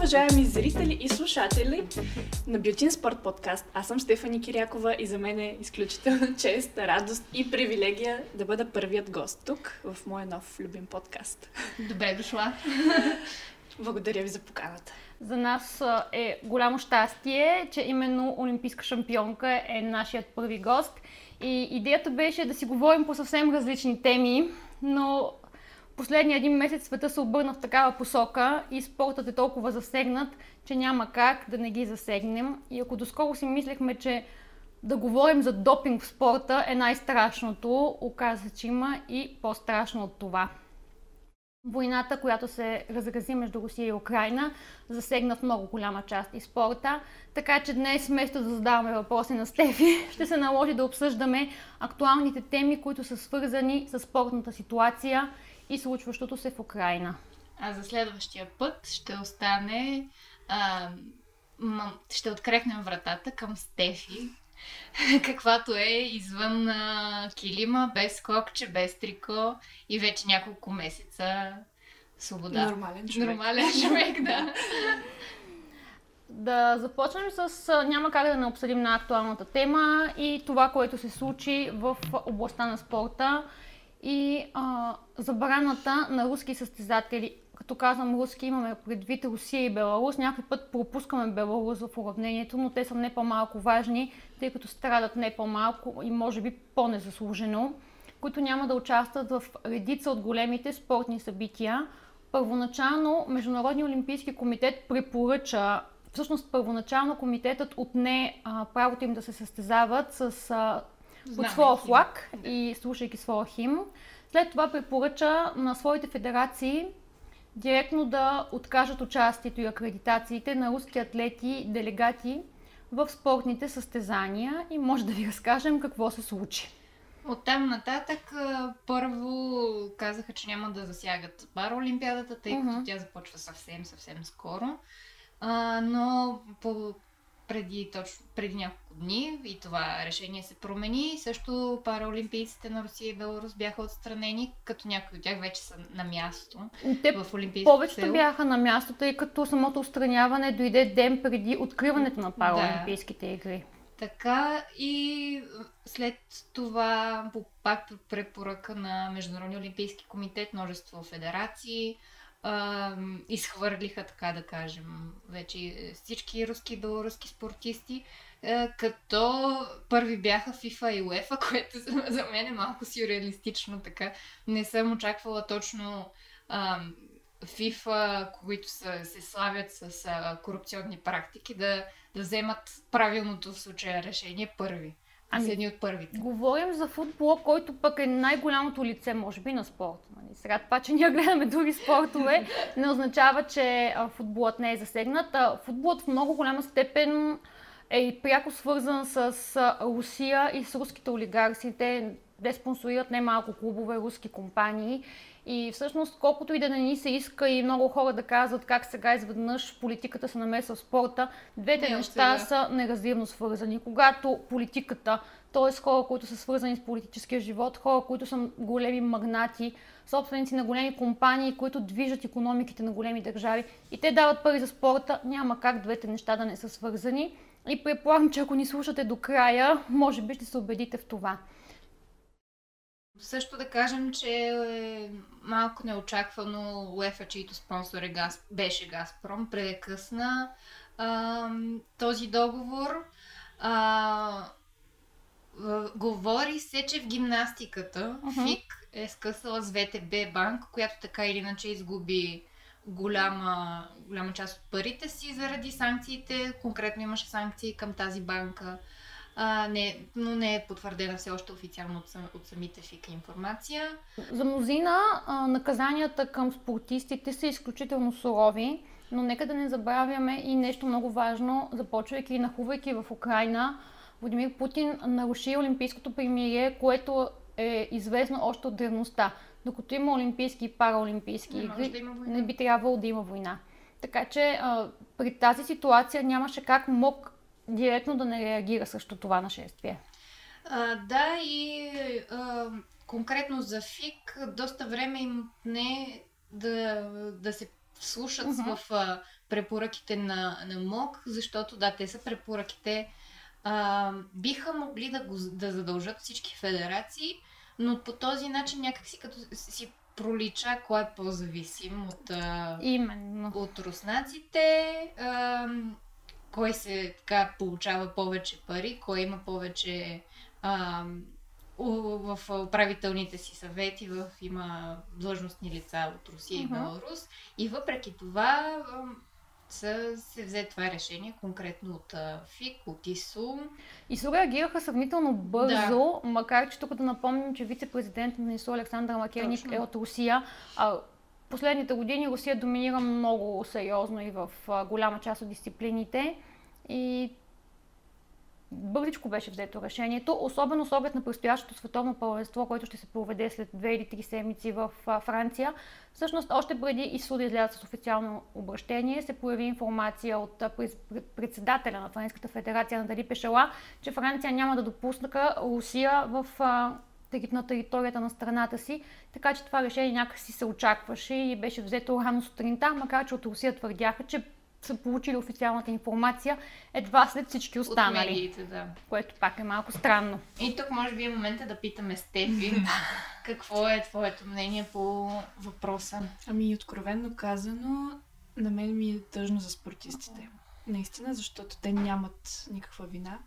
Уважаеми зрители и слушатели на Бютин Спорт подкаст. Аз съм Стефани Кирякова и за мен е изключителна чест, радост и привилегия да бъда първият гост тук в моя нов любим подкаст. Добре дошла! Благодаря ви за поканата. За нас е голямо щастие, че именно олимпийска шампионка е нашият първи гост. И идеята беше да си говорим по съвсем различни теми, но последния един месец света се обърна в такава посока и спортът е толкова засегнат, че няма как да не ги засегнем. И ако доскоро си мислехме, че да говорим за допинг в спорта е най-страшното, оказа че има и по-страшно от това. Войната, която се разрази между Русия и Украина, засегна в много голяма част и спорта. Така че днес, вместо да задаваме въпроси на Стефи, ще се наложи да обсъждаме актуалните теми, които са свързани с спортната ситуация и случващото се в Украина. А за следващия път ще остане. А, м- ще открехнем вратата към Стефи, каквато е извън а, килима, без кокче, без трико и вече няколко месеца свобода. Нормален човек. Нормален човек, да. Да започнем с няма как да не обсъдим на актуалната тема и това, което се случи в областта на спорта и а, забраната на руски състезатели. Като казвам руски, имаме предвид Русия и Беларус. Някой път пропускаме Беларус в уравнението, но те са не по-малко важни, тъй като страдат не по-малко и може би по-незаслужено, които няма да участват в редица от големите спортни събития. Първоначално Международния олимпийски комитет препоръча Всъщност, първоначално комитетът отне а, правото им да се състезават с а, под своя флаг и слушайки своя хим. След това препоръча на своите федерации директно да откажат участието и акредитациите на руски атлети и делегати в спортните състезания и може да ви разкажем какво се случи. От там нататък първо казаха, че няма да засягат параолимпиадата, тъй като uh-huh. тя започва съвсем, съвсем скоро. А, но по преди, точно, преди няколко дни и това решение се промени. Също параолимпийците на Русия и Беларус бяха отстранени, като някои от тях вече са на място Те в Олимпийското Повечето сел. бяха на място, тъй като самото отстраняване дойде ден преди откриването на параолимпийските да. игри. Така и след това по пак препоръка на Международния олимпийски комитет, множество федерации, а, изхвърлиха, така да кажем, вече всички руски и белоруски спортисти, а, като първи бяха FIFA и UEFA, което за, за мен е малко сюрреалистично, така. Не съм очаквала точно а, FIFA, които са, се славят с а, корупционни практики, да, да вземат правилното в случая решение първи. Ами, едни от първите. Говорим за футбола, който пък е най-голямото лице, може би, на спорта. Нали? Сега това, че ние гледаме други спортове, не означава, че футболът не е засегнат. Футболът в много голяма степен е и пряко свързан с Русия и с руските олигарси. Те, те спонсорират немалко клубове, руски компании и всъщност, колкото и да не ни се иска и много хора да казват как сега изведнъж политиката се намесва в спорта, двете не, неща сега. са неразривно свързани. Когато политиката, т.е. хора, които са свързани с политическия живот, хора, които са големи магнати, собственици на големи компании, които движат економиките на големи държави и те дават пари за спорта, няма как двете неща да не са свързани. И предполагам, че ако ни слушате до края, може би ще се убедите в това. Също да кажем, че е малко неочаквано УЕФА, чието спонсор е Газ, беше Газпром, прекъсна а, този договор. А, говори се, че в гимнастиката uh-huh. ФИК е скъсала с ВТБ банк, която така или иначе изгуби голяма, голяма част от парите си заради санкциите. Конкретно имаше санкции към тази банка а, не, но не е потвърдена все още официално от, от самите ФИКА информация. За мнозина а, наказанията към спортистите са изключително сурови, но нека да не забравяме и нещо много важно, започвайки и нахувайки в Украина. Владимир Путин наруши Олимпийското примирие, което е известно още от древността. Докато има олимпийски и параолимпийски не игри, да не би трябвало да има война. Така че а, при тази ситуация нямаше как мог директно да не реагира срещу това нашествие. А, да, и а, конкретно за ФИК доста време им не да, да се вслушат uh-huh. в а, препоръките на, на МОК, защото да, те са препоръките. А, биха могли да, го, да задължат всички федерации, но по този начин някакси като си пролича кой е по-зависим от, Именно. от руснаците, а, кой се така получава повече пари, кой има повече а, в управителните си съвети в, има длъжностни лица от Русия uh-huh. и Беларус. И въпреки това са се взе това решение конкретно от ФИК, от ИСУ. ИСУ реагираха сравнително бързо, да. макар че тук да напомним, че вице-президент на ИСУ Александър Макерник Точно. е от Русия. А, последните години Русия доминира много сериозно и в голяма част от дисциплините. И бързичко беше взето решението, особено с оглед на предстоящото световно първенство, което ще се проведе след две или три седмици в Франция. Всъщност, още преди ИСУ да излязат с официално обращение, се появи информация от председателя на Френската федерация на Дали Пешала, че Франция няма да допусна Русия в на територията на страната си, така че това решение някакси се очакваше и беше взето рано сутринта, макар че от Русия твърдяха, че са получили официалната информация едва след всички останали. От медиите, да. Което пак е малко странно. И тук може би е момента да питаме Стефи какво е твоето мнение по въпроса. Ами, откровенно казано, на мен ми е тъжно за спортистите. Наистина, защото те нямат никаква вина.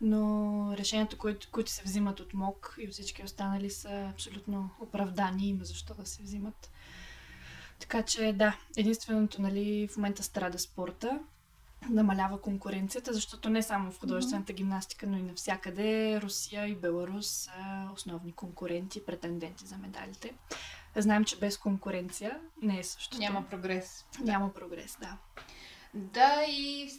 Но решението, които, които се взимат от МОК и от всички останали са абсолютно оправдани. Има защо да се взимат. Така че да, единственото, нали, в момента страда спорта, намалява конкуренцията, защото не само в художествената гимнастика, но и навсякъде Русия и Беларус са основни конкуренти, претенденти за медалите. Знаем, че без конкуренция не е същото. Няма прогрес. Няма прогрес, да. Да, и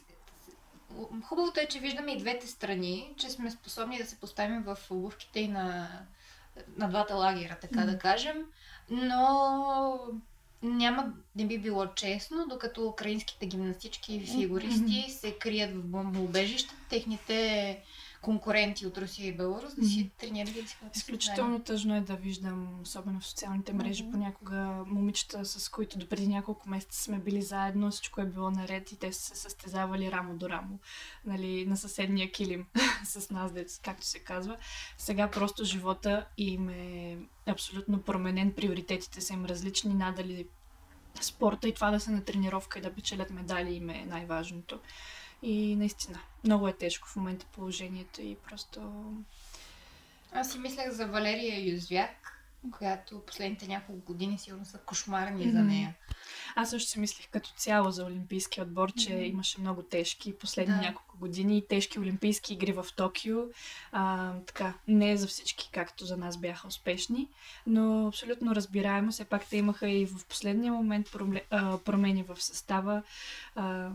хубавото е, че виждаме и двете страни, че сме способни да се поставим в обувките и на, на двата лагера, така mm. да кажем. Но няма, не би било честно, докато украинските гимнастички и фигуристи mm-hmm. се крият в бомбоубежища, техните конкуренти от Русия и Беларус да си тренирали Изключително тъжно е да виждам, особено в социалните мрежи, mm-hmm. понякога момичета, с които допреди няколко месеца сме били заедно, всичко е било наред и те са се състезавали рамо до рамо, нали, на съседния килим с нас, дец, както се казва. Сега просто живота им е абсолютно променен, приоритетите са им различни, надали спорта и това да са на тренировка и да печелят медали им е най-важното. И наистина, много е тежко в момента положението и просто... Аз си мислех за Валерия Юзвяк, която последните няколко години сигурно са кошмарни mm-hmm. за нея. Аз също си мислих като цяло за Олимпийския отбор, че mm-hmm. имаше много тежки последни да. няколко години, тежки Олимпийски игри в Токио. А, така, не за всички, както за нас бяха успешни, но абсолютно разбираемо. Все пак те имаха и в последния момент промени в състава. А,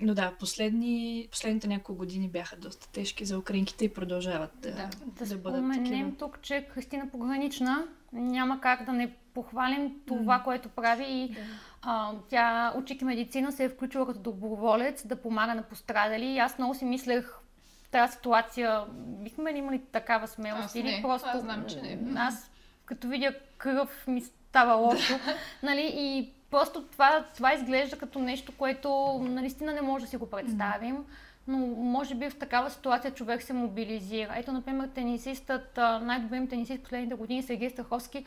но да, последни, последните няколко години бяха доста тежки за украинките и продължават да, да, да, да бъдат такива. тук, че Христина Погранична няма как да не похвалим това, mm. което прави и да. а, тя учики медицина, се е включила като доброволец да помага на пострадали и аз много си мислех тази ситуация, бихме ли имали такава смелост аз или не. просто... Аз знам, че не. Аз като видя кръв ми става лошо, нали, и просто това, това изглежда като нещо, което наистина не може да си го представим. Но може би в такава ситуация човек се мобилизира. Ето, например, тенисистът, най-добрият тенисист последните години, Сергей Стаховски,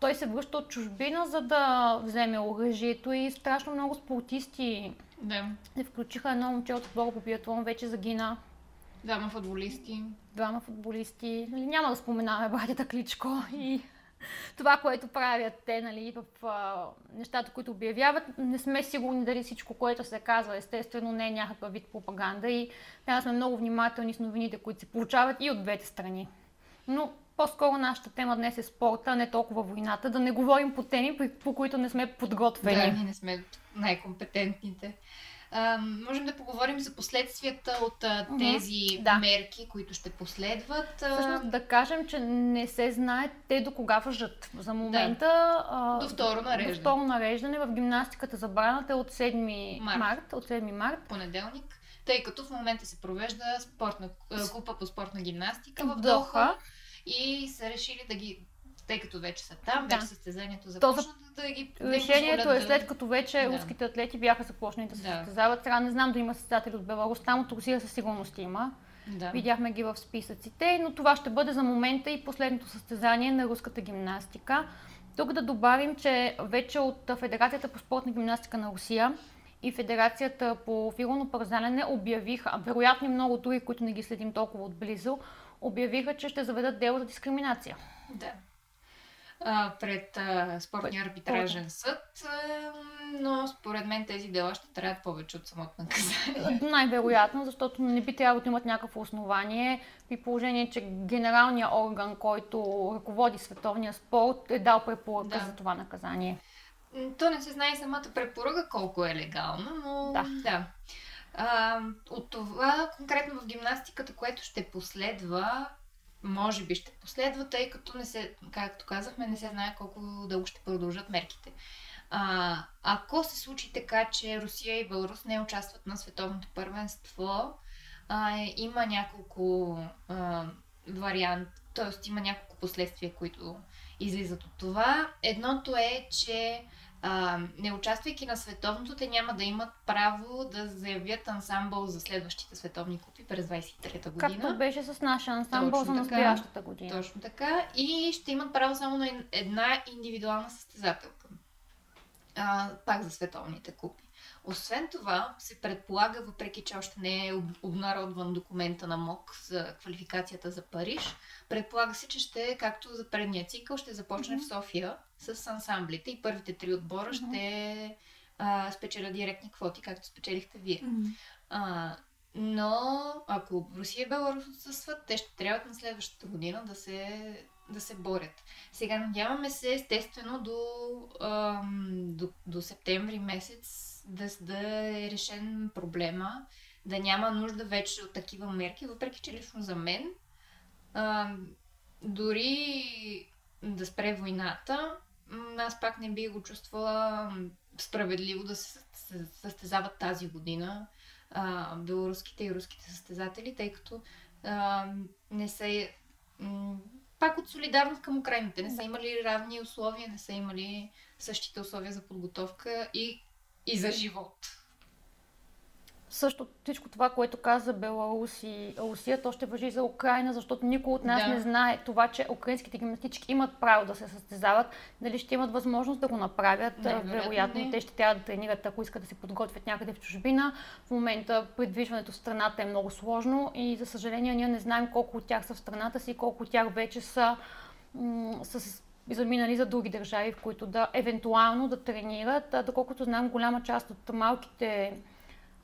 той се връща от чужбина, за да вземе оръжието и страшно много спортисти да. се включиха. Едно момче от отбора по биатлон вече загина. Двама футболисти. Двама футболисти. Нали, няма да споменаваме братята Кличко и това, което правят те, нали, в а, нещата, които обявяват. Не сме сигурни дали всичко, което се казва, естествено не е някакъв вид пропаганда и трябва да сме много внимателни с новините, които се получават и от двете страни. Но по-скоро нашата тема днес е спорта, а не толкова войната. Да не говорим по теми, по които не сме подготвени. Да, ние не сме най-компетентните. А, можем да поговорим за последствията от а, тези mm-hmm, да. мерки, които ще последват. Всъщност да кажем, че не се знае те до кога въжат. За момента... Да. А, до второ нареждане. До второ нареждане в гимнастиката забраната е от 7 март. март. От 7 март. Понеделник. Тъй като в момента се провежда спортна, купа по спортна гимнастика в, в Доха. И са решили да ги тъй като вече са там, Да. вече състезанието То за- започна да, да ги да Решението позволят е след като вече Да. руските атлети бяха започнали да се Да. състезават. Сега не знам да има състезатели от Беларус, там от Русия със сигурност има. Да. Видяхме ги в списъците, но това ще бъде за момента и последното състезание на руската гимнастика. Тук да добавим, че вече от Федерацията по спортна гимнастика на Русия и Федерацията по фигурно парзалене обявиха, а вероятно и много други, които не ги следим толкова отблизо, обявиха, че ще заведат дело за дискриминация. Да. А, пред а, спортния арбитражен съд, а, но според мен тези дела ще траят повече от самото наказание. Най-вероятно, защото не би трябвало да имат някакво основание, при положение, че генералният орган, който ръководи световния спорт, е дал препоръка Да. за това наказание. То не се знае самата препоръка колко е легална, но Да. да. А, от това конкретно в гимнастиката, което ще последва, може би ще последва, тъй като не се, както казахме, не се знае колко дълго ще продължат мерките. А, ако се случи така, че Русия и Беларус не участват на световното първенство, а, има няколко а, вариант, т.е. има няколко последствия, които излизат от това. Едното е, че а, не участвайки на световното, те няма да имат право да заявят ансамбъл за следващите световни купи през 23-та година. Както беше с нашия ансамбъл Точно за така. настоящата година. Точно така. И ще имат право само на една индивидуална състезателка. А, пак за световните купи. Освен това, се предполага, въпреки че още не е об- обнародван документа на МОК за квалификацията за Париж, предполага се, че ще, както за предния цикъл, ще започне в София с ансамблите и първите три отбора ще а, спечелят директни квоти, както спечелихте вие. А, но ако Русия и Беларус отсъстват, те ще трябва на следващата година да се, да се борят. Сега надяваме се, естествено, до, ам, до, до септември месец да, да е решен проблема, да няма нужда вече от такива мерки, въпреки че лично за мен, ам, дори да спре войната, аз пак не би го чувствала справедливо да се съ- състезават тази година а, белоруските и руските състезатели, тъй като а, не са. М- пак от солидарност към украините. Не са имали равни условия, не са имали същите условия за подготовка и, и за живот. Също всичко това, което каза Беларус и Русия, то ще въжи за Украина, защото никой от нас Да. не знае това, че украинските гимнастички имат право да се състезават. Дали ще имат възможност да го направят? Най-вероятно Вероятно, не. те ще трябва да тренират, ако искат да се подготвят някъде в чужбина. В момента придвижването в страната е много сложно и, за съжаление, ние не знаем колко от тях са в страната си, колко от тях вече са м- с заминали за други държави, в които да евентуално да тренират. А, доколкото знам, голяма част от малките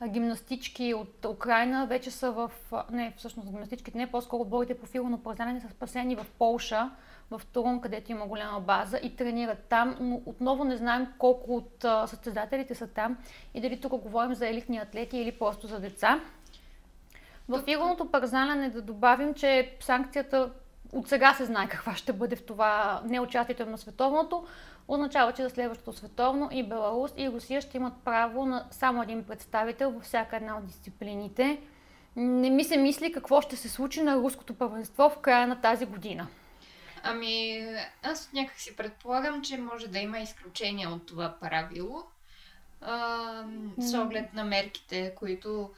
гимнастички от Украина вече са в... Не, всъщност гимнастичките не, по-скоро отборите по фигурно парзалене са спасени в Полша, в Турун, където има голяма база и тренират там, но отново не знаем колко от състезателите са там и дали тук говорим за елитни атлети или просто за деца. В фигурното парзалене да добавим, че санкцията от сега се знае каква ще бъде в това неучастието на световното, означава, че за следващото световно и Беларус и Русия ще имат право на само един представител във всяка една от дисциплините. Не ми се мисли какво ще се случи на руското първенство в края на тази година. Ами, аз някак си предполагам, че може да има изключения от това правило. А, с оглед на мерките, които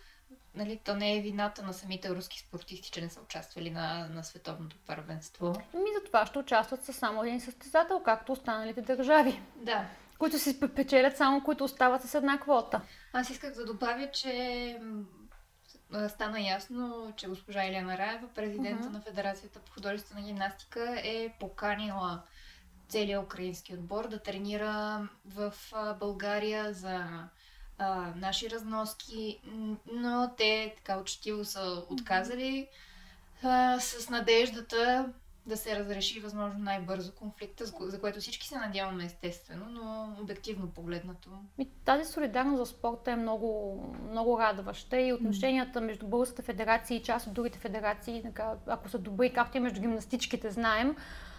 нали, то не е вината на самите руски спортисти, че не са участвали на, на световното първенство. Ами за това ще участват със само един състезател, както останалите държави, Да. които си печелят само, които остават с една квота. Аз исках да добавя, че стана ясно, че госпожа Елена Раева, президента Мгм. на Федерацията по художествена гимнастика, е поканила целият украински отбор да тренира в България за а, наши разноски, но те така учтиво са отказали а, с надеждата да се разреши възможно най-бързо конфликта, за ко- за което всички се надяваме естествено, но обективно погледнато. И тази солидарност за спорта е много, много радваща и отношенията между Българската федерация и част от другите федерации, ако са добри, както и между гимнастичките, знаем,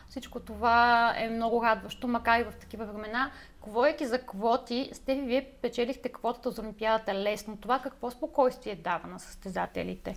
всичко това е много радващо, макар и в такива времена. Говорейки за квоти, Стеви, вие печелихте квотата за Олимпиадата лесно. Това какво спокойствие дава на състезателите?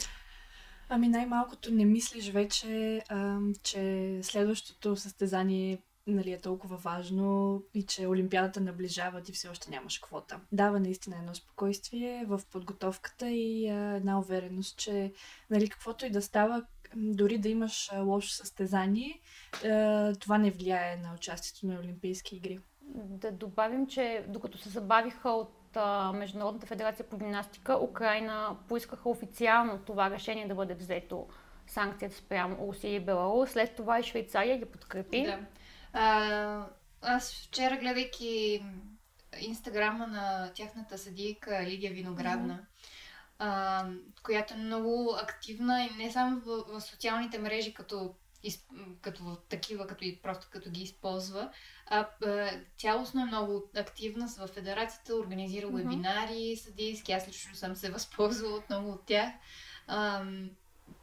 Ами най-малкото не мислиш вече, а, че следващото състезание нали, е толкова важно и че Олимпиадата наближава и все още нямаш квота. Дава наистина едно спокойствие в подготовката и а, една увереност, че нали, каквото и да става, дори да имаш лошо състезание, а, това не влияе на участието на Олимпийски игри. Да добавим, че докато се забавиха от Международната федерация по гимнастика, Украина поискаха официално това решение да бъде взето санкцията спрямо Русия и Беларус. След това и Швейцария ги подкрепи. Да. А, аз вчера, гледайки инстаграма на тяхната съдийка Лидия Виноградна, mm-hmm. а, която е много активна и не само в, в социалните мрежи, като, като такива, като и просто като ги използва, а, а цялостно е много активна в федерацията, организира mm-hmm. вебинари съдийски, аз лично съм се възползвала от много от тях. А,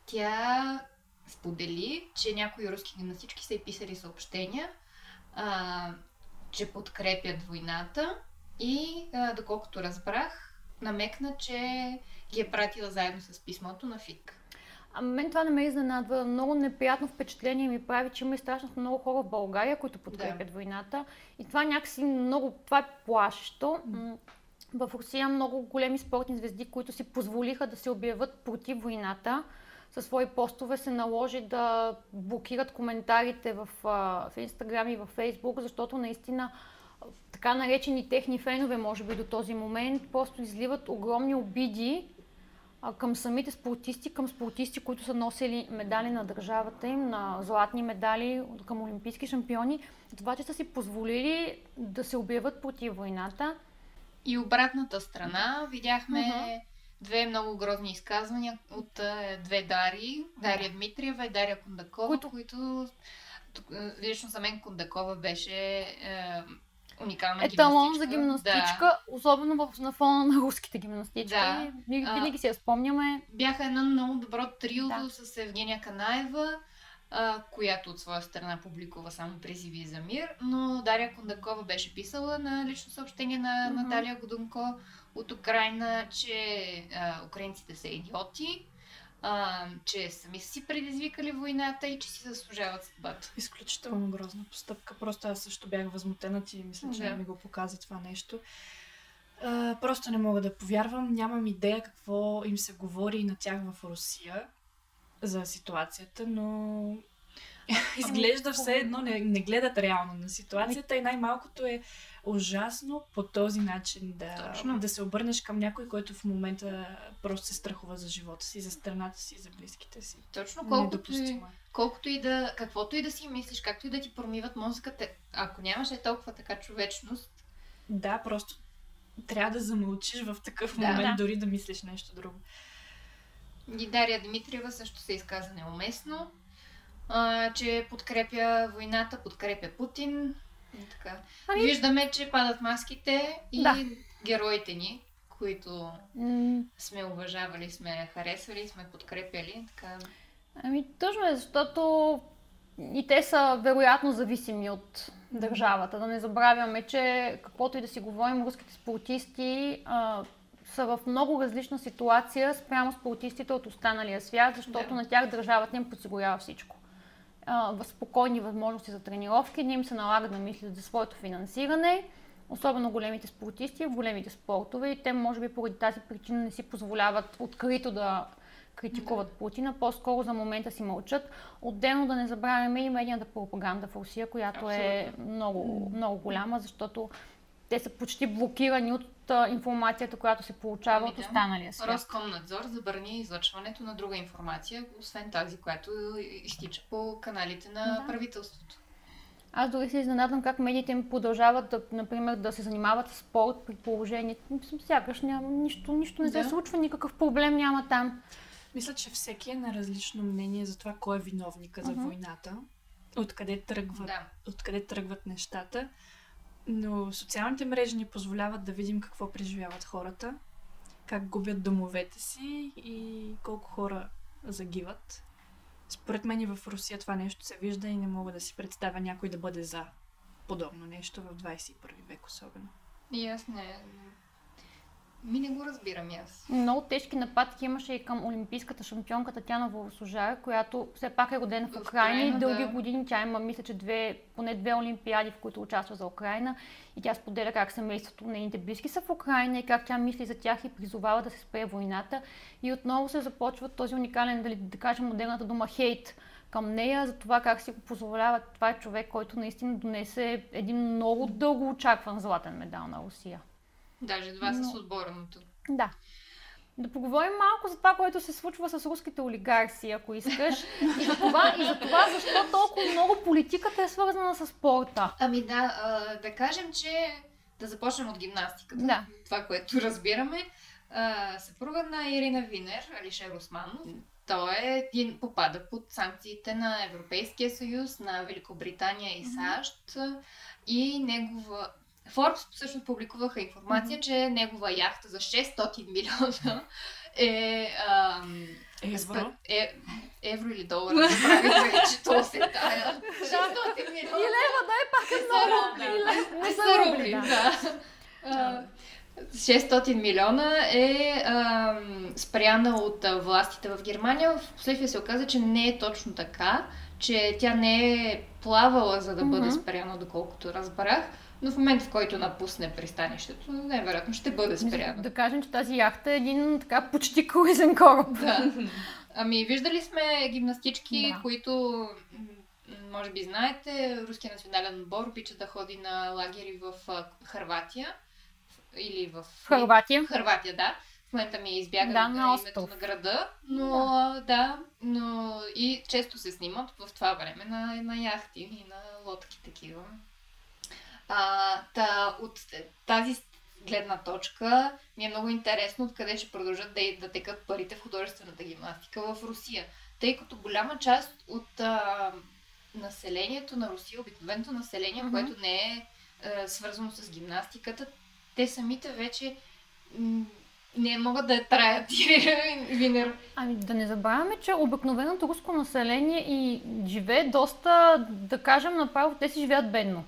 тя сподели, че някои руски гимнастички са и писали съобщения, а, че подкрепят войната и, а, доколкото разбрах, намекна, че ги е пратила заедно с писмото на ФИК. А мен това не ме изненадва. Много неприятно впечатление ми прави, че има и страшно много хора в България, които подкрепят да. войната. И това някакси много, това е плашещо. В Русия много големи спортни звезди, които си позволиха да се обявят против войната, със свои постове се наложи да блокират коментарите в, в Инстаграм и в Фейсбук, защото наистина така наречени техни фенове, може би до този момент, просто изливат огромни обиди към самите спортисти, към спортисти, които са носили медали на държавата им, на златни медали, към олимпийски шампиони. Това, че са си позволили да се обявят против войната. И обратната страна видяхме uh-huh. две много грозни изказвания от две Дари, Дария Дмитриева и Дария Кондакова, които, които лично за мен Кондакова беше е, уникална Еталон за гимнастичка, да. особено в, на фона на руските гимнастички. Да. Винаги си я спомняме. Бяха едно много добро трио да. с Евгения Канаева, а, която от своя страна публикува само призиви за мир, но Дария Кондакова беше писала на лично съобщение на mm-hmm. Наталия Годунко от Украина, че а, украинците са идиоти, а, че сами са си предизвикали войната и че си заслужават съдбата. Изключително грозна постъпка. Просто аз също бях възмутена и мисля, че да. ми го показа това нещо. А, просто не мога да повярвам. Нямам идея какво им се говори на тях в Русия за ситуацията, но изглежда все едно, не, не гледат реално на ситуацията и най-малкото е ужасно по този начин да, да се обърнеш към някой, който в момента просто се страхува за живота си, за страната си, за близките си. Точно, колкото и, колкото и да, каквото и да си мислиш, както и да ти промиват мозъката, ако нямаше толкова така човечност. Да, просто трябва да замълчиш в такъв да, момент, да. дори да мислиш нещо друго. И Дария Дмитриева също се изказа неуместно, а, че подкрепя войната, подкрепя Путин. И така. Ами... Виждаме, че падат маските и да. героите ни, които сме уважавали, сме харесвали, сме подкрепяли. Така... Ами точно е, защото и те са вероятно зависими от държавата. Да не забравяме, че каквото и да си говорим, руските спортисти а, са в много различна ситуация спрямо спортистите от останалия свят, защото да. на тях държавата им подсигурява всичко. А, спокойни възможности за тренировки, не им се налага да мислят за своето финансиране, особено големите спортисти големите спортове и те може би поради тази причина не си позволяват открито да критикуват да. Путина, по-скоро за момента си мълчат. Отделно да не забравяме и медийната пропаганда в Русия, която е Абсолютно. е много, много голяма, защото те са почти блокирани от информацията, която се получава ами, от останалия свят. Роскомнадзор забрани излъчването на друга информация, освен тази, която изтича по каналите на да. правителството. Аз дори се изненадвам как медиите им продължават, да, например, да се занимават с спорт при положение. Сякаш няма, нищо, нищо не да. се случва, никакъв проблем няма там. Мисля, че всеки е на различно мнение за това кой е виновника uh-huh. за войната, откъде тръгват, да. откъде тръгват нещата. Но социалните мрежи ни позволяват да видим какво преживяват хората, как губят домовете си и колко хора загиват. Според мен и в Русия това нещо се вижда и не мога да си представя някой да бъде за подобно нещо в 21 век особено. И аз не. Ми не го разбирам и аз. Много тежки нападки имаше и към олимпийската шампионка Татьяна Волосожар, която все пак е родена в Украина и дълги да. години тя има, мисля, че две, поне две олимпиади, в които участва за Украина и тя споделя как семейството, нейните близки са в Украина и как тя мисли за тях и призовава да се спре войната. И отново се започва този уникален, дали да кажем модерната дума хейт към нея, за това как си го позволява. Това е човек, който наистина донесе един много дълго очакван златен медал на Русия. Даже два с Но- отборното. Да. Да поговорим малко за това, което се случва с руските олигарси, ако искаш. И за това, и за това защо толкова много политиката е свързана с спорта. Ами да, а, да кажем, че да започнем от гимнастиката. Да. Това, което разбираме. А, съпруга на Ирина Винер, Алишер Османов, той е един, попада под санкциите на Европейския съюз, на Великобритания и САЩ. И негова... Форбс всъщност публикуваха информация, че негова яхта за 600 милиона е... Ам, Евро. Е, евро или долар, не правих, че то се тая. 600 милиона. И лева, дай пак е За рубли. Не са рубли, да. да. А, 600 милиона е ам, спряна от а, властите в Германия. Впоследствие се оказа, че не е точно така, че тя не е плавала за да бъде спряна, доколкото разбрах. Но в момента, в който напусне пристанището, най-вероятно ще бъде спряна. Да кажем, че тази яхта е един така почти круизен кораб. Да. Ами, виждали сме гимнастички, Да. които, може би знаете, руския национален отбор обича да ходи на лагери в Харватия. Или в... Харватия. Харватия, да. В момента ми е избягано Да, на името на града, но да. да, но и често се снимат в това време на, на яхти и на лодки такива. А, та, от тази гледна точка ми е много интересно откъде ще продължат да, да текат парите в художествената гимнастика в Русия. Тъй като голяма част от а, населението на Русия, обикновеното население, Мгм. което не е а, свързано с гимнастиката, те самите вече м, не могат да я траят. Винер. Ами да не забравяме, че обикновеното руско население и живее доста, да кажем направо, те си живеят бедно.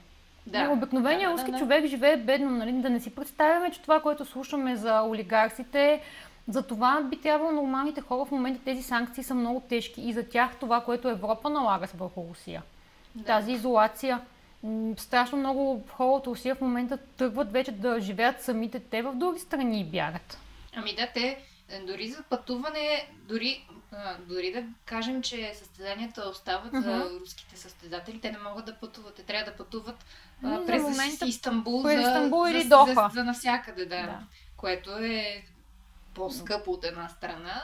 Да, Обикновеният да, да, руски да. човек живее бедно, нали? Да не си представяме, че това, което слушаме за олигарсите, за това би трябвало нормалните хора в момента тези санкции са много тежки и за тях това, което Европа налага с върху Русия. Да. Тази изолация. Страшно много хора от Русия в момента тръгват вече да живеят самите те в други страни и бягат. Ами да, те е, дори за пътуване, дори, а, дори да кажем, че състезанията остават за Мгм. руските състезатели, те не могат да пътуват. Те трябва да пътуват а, за през момента Истанбул, за, Истанбул за, или за, Доха. за, за навсякъде, да. Да. Което е по-скъпо от една страна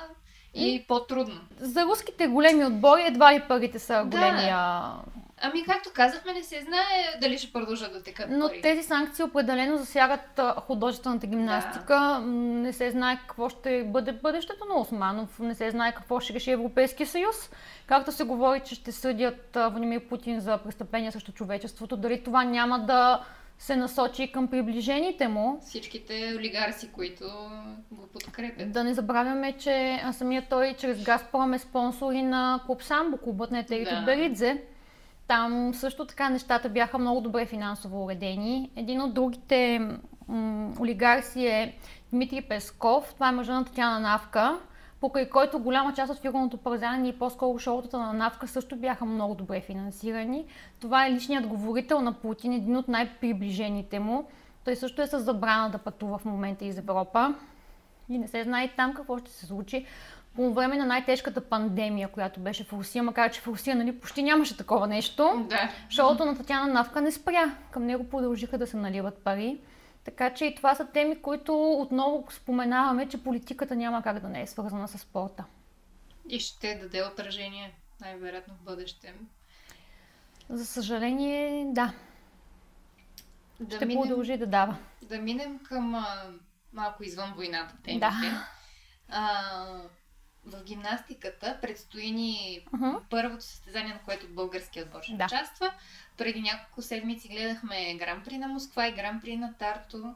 и по-трудно. За руските големи отбори едва ли парите са Да. Ами, както казахме, не се знае дали ще продължат да текат Но пари. тези санкции определено засягат художествената гимнастика. М, Не се знае какво ще бъде бъдещето на Османов. Не се знае какво ще реши Европейския съюз. Както се говори, че ще съдят Владимир Путин за престъпления срещу човечеството, дали това няма да се насочи към приближените му. Всичките олигарси, които го подкрепят. Да не забравяме, че а, самият той чрез Газпром е спонсор и на Клуб Самбо, клубът на Етерито Да. Беридзе. Там също така нещата бяха много добре финансово уредени. Един от другите м- олигарси е Дмитрий Песков. Това е мъжа на Татьяна Навка, покрай който голяма част от фигурното пързане и по-скоро шоутата на Навка също бяха много добре финансирани. Това е личният говорител на Путин, един от най-приближените му. Той също е с забрана да пътува в момента из Европа. И не се знае там какво ще се случи. По време на най-тежката пандемия, която беше в Русия, макар че в Русия нали, почти нямаше такова нещо, Да. шоуто на Татьяна Навка не спря. Към него продължиха да се наливат пари. Така че и това са теми, които отново споменаваме, че политиката няма как да не е свързана с спорта. И ще даде отражение, най-вероятно в бъдеще. За съжаление, да, Да ще минем, продължи да дава. да минем към а, малко извън войната темите. Да. А, в гимнастиката предстои ни Мгм. първото състезание, на което българският отбор ще Да. участва. Преди няколко седмици гледахме Гран-при на Москва и Гран-при на Тарто,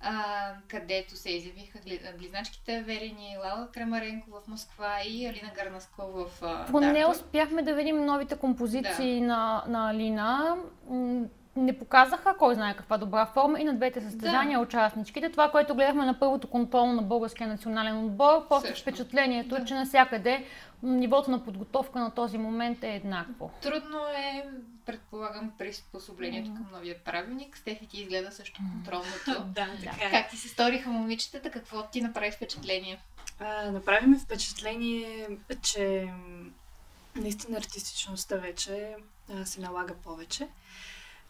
а, където се изявиха близначките Верени, Лала Крамаренко в Москва и Алина Гарнаско в а, Поне успяхме да видим новите композиции на, на Алина. Не показаха кой знае каква добра форма и на двете състезания да. участничките. Това, което гледахме на първото контрол на българския национален отбор, просто Също. впечатлението, да. че навсякъде нивото на подготовка на този момент е еднакво. Трудно е, предполагам, приспособлението mm. към новия правилник. Стефи ти изгледа също контролното. да, така е. Как ти се сториха момичетата? Какво ти направи впечатление? А, направи ми впечатление, че наистина артистичността вече а, се налага повече.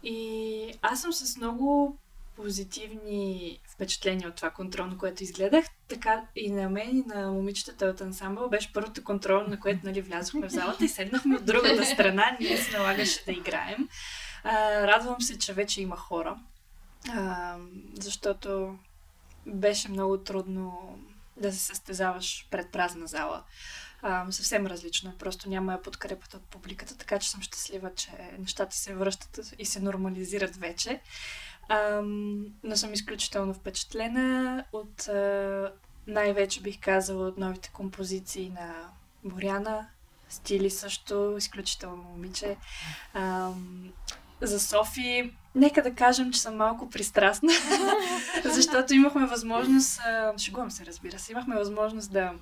И аз съм с много позитивни впечатления от това контролно, което изгледах. Така и на мен, и на момичетата от ансамбъл беше първото контрол, на което нали, влязохме в залата и седнахме от другата страна. Ние се налагаше да играем. А, радвам се, че вече има хора, а, защото беше много трудно да се състезаваш пред празна зала. А, съвсем различно е. Просто няма подкрепата от публиката, така че съм щастлива, че нещата се връщат и се нормализират вече. А, но съм изключително впечатлена от а, най-вече бих казала от новите композиции на Боряна. Стили също, изключително момиче. А, за Софи, нека да кажем, че съм малко пристрастна, защото имахме възможност, шегувам се разбира се, имахме възможност да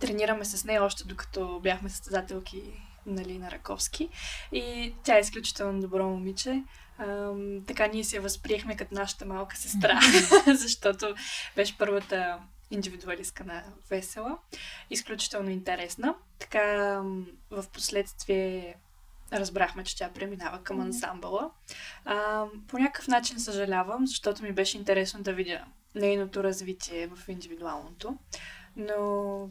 тренираме с нея още докато бяхме състезателки нали, на Раковски. И тя е изключително добро момиче. Ам, така ние се възприехме като нашата малка сестра, защото беше първата индивидуалистка на Весела. Изключително интересна. Така в последствие разбрахме, че тя преминава към ансамбъла. А, по някакъв начин съжалявам, защото ми беше интересно да видя нейното развитие в индивидуалното. Но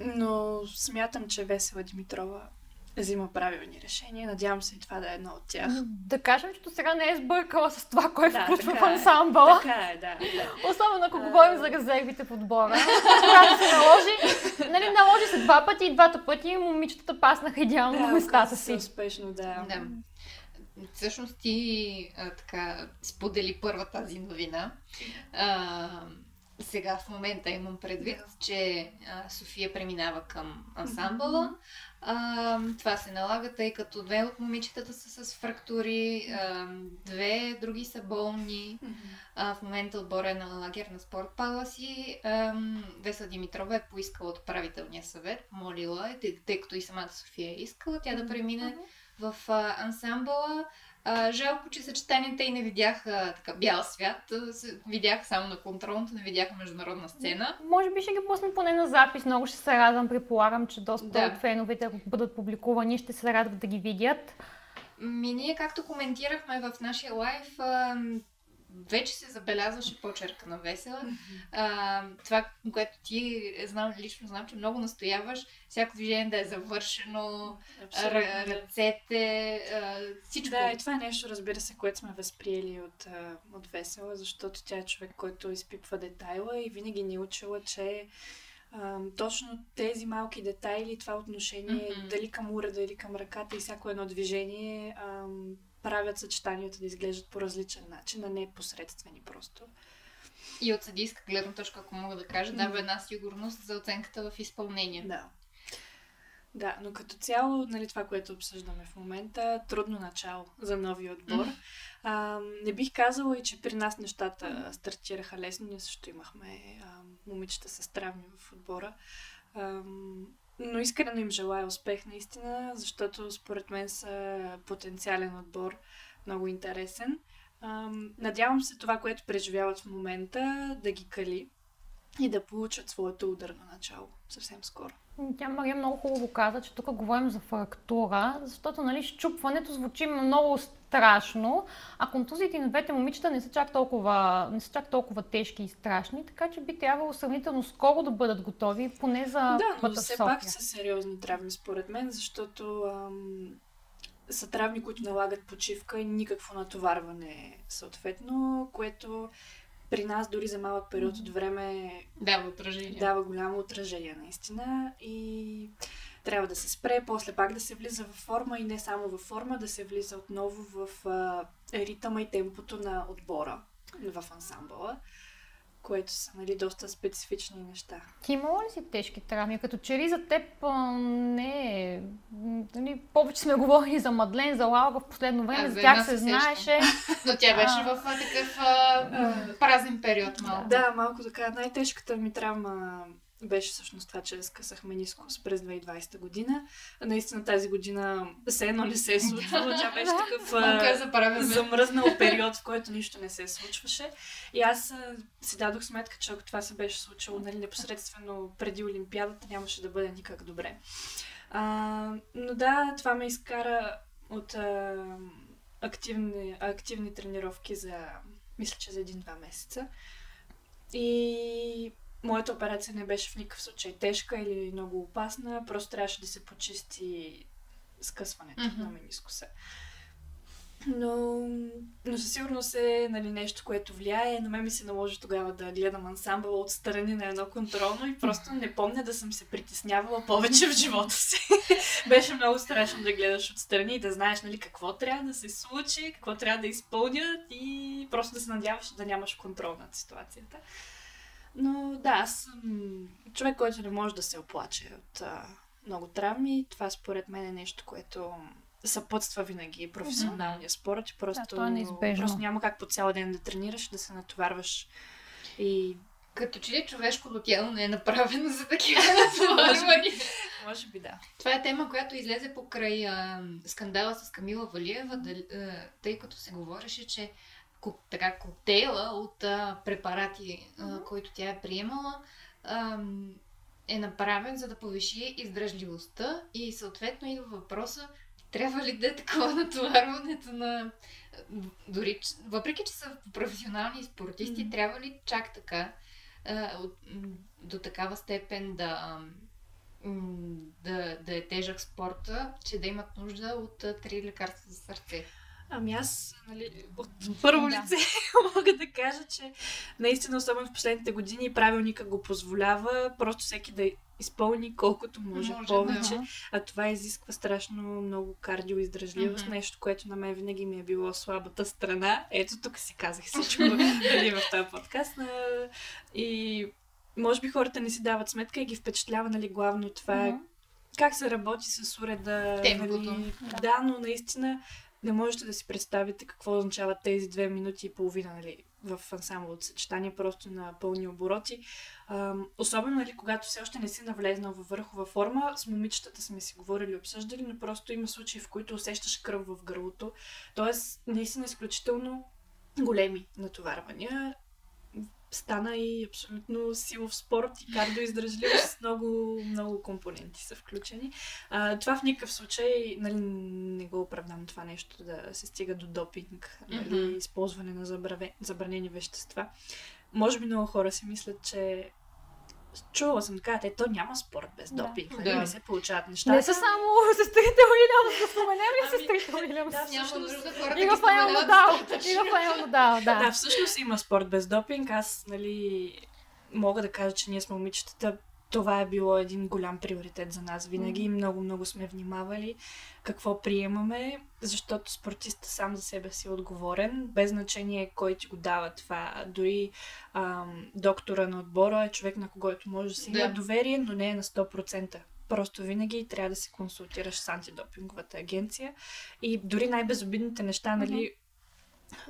но смятам, че Весела Димитрова взима правилни решения. Надявам се и това да е едно от тях. Да кажем, че до сега не е сбъркала с това, което да, включва в е. ансамбъла. Така е, да. да. Особено ако а... говорим за резервите в отбора. Когато се наложи, нали, наложи се два пъти и двата пъти момичетата паснаха идеално да, на местата си. успешно, да. да. Всъщност ти а, така сподели първа тази новина. А, сега в момента имам предвид, че а, София преминава към ансамбъла. А, това се налага, тъй като две от момичетата са с фрактури, а, две други са болни. А, в момента отбора е на лагер на Спорт Паласи. Веса Димитрова е поискала от управителния съвет, молила е, тъй, тъй като и самата София е искала тя да премине в а, ансамбъла. А, жалко, че съчетанията и не видяха така бял свят. Видяха само на контролното, не видяха международна сцена. Може би ще ги пуснем поне на запис. Много ще се радвам. Предполагам, че доста да. от феновете, ако бъдат публикувани, ще се радват да ги видят. Ми ние, както коментирахме в нашия лайф, вече се забелязваше почерка на Весела. А, това, което ти знам, лично знам, че много настояваш, всяко движение да е завършено, р- ръцете, а, всичко. Да, и това е нещо, разбира се, което сме възприели от, от Весела, защото тя е човек, който изпипва детайла и винаги ни е учила, че Uh, точно тези малки детайли, това отношение, mm-hmm. дали към уреда или към ръката и всяко едно движение, uh, правят съчетанията да изглеждат по различен начин, а не посредствени просто. И от съдийска гледна точка, ако мога да кажа, дава една сигурност за оценката в изпълнение. Да. Да, но като цяло, нали, това, което обсъждаме в момента, трудно начало за новия отбор. А, не бих казала и, че при нас нещата стартираха лесно. Ние също имахме а, момичета с травми в отбора. А, но искрено им желая успех наистина, защото според мен са потенциален отбор, много интересен. Надявам се това, което преживяват в момента, да ги кали и да получат своето ударно начало съвсем скоро. Тя Мария много хубаво каза, че тук говорим за фрактура, защото нали, щупването звучи много страшно, а контузиите на двете момичета не са, чак толкова, не са чак толкова тежки и страшни, така че би трябвало сравнително скоро да бъдат готови, поне за Да, но все пак са сериозни травми според мен, защото ам, са травми, които налагат почивка и никакво натоварване съответно, което при нас дори за малък период от време дава отражение. Дава голямо отражение, наистина. И трябва да се спре, после пак да се влиза в форма и не само в форма, да се влиза отново в а, ритъма и темпото на отбора в ансамбъла. Което са нали, доста специфични неща. Ти имала ли си тежки травми? Като че ли за теб а, не е... Нали, повече сме говорили за Мадлен, за Лаура в последно време, А, за тях се знаеше. Но тя беше А. в а, такъв а, празен период малко. Да, малко така. Най-тежката ми травма беше всъщност това, че скъсах менискус през 2020 година. Наистина тази година все едно не се е случвало. Тя беше такъв а, замръзнал период, в който нищо не се случваше. И аз а, си дадох сметка, че ако това се беше случило нали, непосредствено преди Олимпиадата, нямаше да бъде никак добре. А, но да, това ме изкара от а, активни, активни тренировки за, мисля, че за един-два месеца. И моята операция не беше в никакъв случай тежка или много опасна, просто трябваше да се почисти скъсването Мгм. на менискуса. Но, но със сигурност е нали, нещо, което влияе. На мен ми се наложи тогава да гледам ансамбъл отстрани на едно контролно и просто не помня да съм се притеснявала повече в живота си. Беше много страшно да гледаш отстрани и да знаеш нали, какво трябва да се случи, какво трябва да изпълнят и просто да се надяваш да нямаш контрол над ситуацията. Но да, аз съм човек, който не може да се оплаче от а, много травми. Това според мен е нещо, което съпътства винаги професионалния спорт и просто, Да, е просто няма как по цял ден да тренираш, да се натоварваш и Като че ли човешкото тяло не е направено за такива натоварвания. може би да. Това е тема, която излезе покрай а, скандала с Камила Валиева, дали, а, тъй като се говореше, че така коктейла от а, препарати, а, който тя е приемала, ам, е направен за да повиши издръжливостта и съответно идва въпроса трябва ли да е такова натоварването на... Дори, въпреки, че са професионални спортисти, Мгм. трябва ли чак така а, до такава степен да, да, да е тежък спорта, че да имат нужда от а, три лекарства за сърце. Ами аз, нали, от първо Да. лице мога да кажа, че наистина, особено в последните години, правилника го позволява просто всеки да изпълни колкото може, Може, повече. да. А това изисква страшно много кардиоиздръжливост, Мгм. нещо, което на мен винаги ми е било слабата страна. Ето тук си казах всичко нали, в този подкаст. И може би хората не си дават сметка и ги впечатлява, нали, главно това Мгм. как се работи с уреда. Темпото. Нали, да, но наистина не можете да си представите какво означават тези две минути и половина нали, в ансамбъл от съчетание, просто на пълни обороти. Ам, особено, нали, когато все още не си навлезнал във върхова форма, с момичетата сме си говорили, обсъждали, но просто има случаи, в които усещаш кръв в гърлото. Тоест, наистина изключително големи натоварвания. Стана и абсолютно силов спорт и кардиоиздръжливост. Много, много компоненти са включени. А, това в никакъв случай нали, не го оправдам това нещо да се стига до допинг, нали, използване на забраве, забранени вещества. Може би много хора си мислят, че чувала съм така, те, то няма спорт без допинг, нали, Да. не се получават нещата. Не са само сестрите Уилямс, да споменем ли Ами, сестрите Уилямс? да, Няма всъщност- И ги Рафаел споменават Надал. И Рафаел Надал, Да. да. всъщност има спорт без допинг. Аз, нали, мога да кажа, че ние сме момичетата. Това е било един голям приоритет за нас. Винаги много, много сме внимавали какво приемаме, защото спортиста сам за себе си е отговорен, без значение кой ти го дава това. Дори ам, доктора на отбора е човек, на когото може да си Да. има доверие, но не е на 100%. Просто винаги трябва да се консултираш с антидопинговата агенция. И дори най-безобидните неща, нали,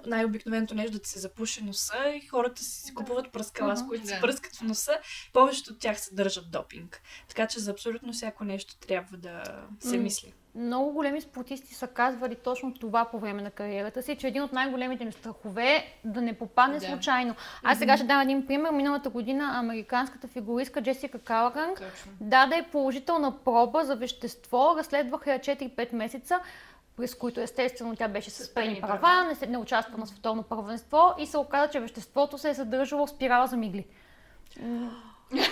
най-обикновеното нещо да ти се запуши носа и хората си купуват пръскала, с които Да. се пръскат в носа. Повечето от тях съдържат допинг. Така че за абсолютно всяко нещо трябва да се М. мисли. Много големи спортисти са казвали точно това по време на кариерата си, че един от най-големите ми страхове е да не попадне Да. случайно. Аз сега ще дам един пример. Миналата година американската фигуристка Джесика Калаган даде положителна проба за вещество, разследваха я 4-5 месеца, през които естествено тя беше с спрени права, не, се, не участва на световно първенство и се оказа, че веществото се е съдържало в спирала за мигли.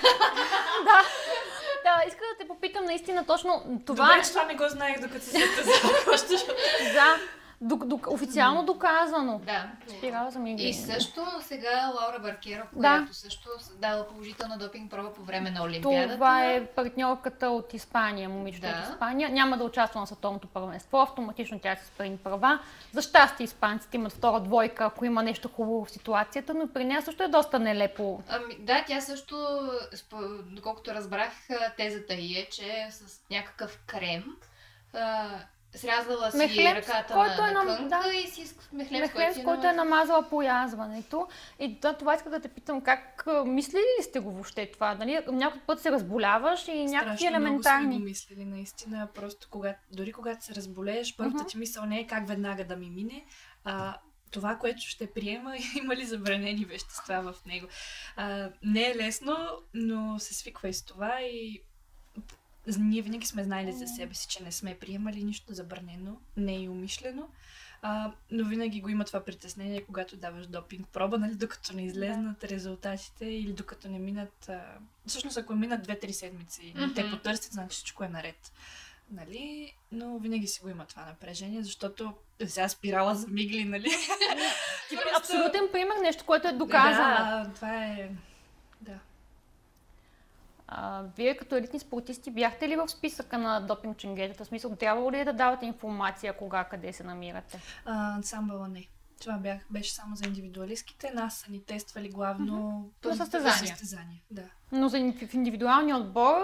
Да, да, иска да те попитам наистина точно това. Добре, че това не го знаех, докато се състезавах Да, Док, док, официално доказано. Да. Спирала за мигрени. И също сега Лаура Баркера, Да. която също дала положителна допинг проба по време на Олимпиадата. Това е партньорката от Испания, момичето Да. от Испания. Няма да участва на световното първенство. Автоматично тя се сприни права. За щастие испанците имат втора двойка, ако има нещо хубаво в ситуацията, но при нея също е доста нелепо. Ами, да, тя също, доколкото разбрах, тезата й е, че с някакъв крем срязала си Мехлем, с ръката който на, е на кънка да. и си с мехлем, Мехлем, с който е намазала порязването. И да, това исках да те питам, как мислили ли сте го въобще това? Нали? Някой път се разболяваш и някакви Страшно много сме елементарни. го мислили, наистина. Просто когато, дори когато се разболееш, първата ти мисъл не е как веднага да ми мине, а това, което ще приема, има ли забранени вещества в него. А, не е лесно, но се свиква и с това и ние винаги сме знаели за себе си, че не сме приемали нищо забранено, не е и умишлено. А, но винаги го има това притеснение, когато даваш допинг проба, нали, докато не излезнат резултатите или докато не минат... А... Всъщност, ако минат 2-3 седмици и mm-hmm. те потърсят, значи всичко е наред. Нали? Но винаги си го има това напрежение, защото сега спирала за мигли, нали? Абсолютен пример, нещо, което е доказано. Да, това е... Да. А, вие като елитни спортисти бяхте ли в списъка на допинг ченгетата? В смисъл, трябва ли е да давате информация кога, къде се намирате? А, ансамбъла не. Това бях, беше само за индивидуалистките. Нас са ни тествали главно За по- състезания. за състезания. Да. Но за в индивидуалния отбор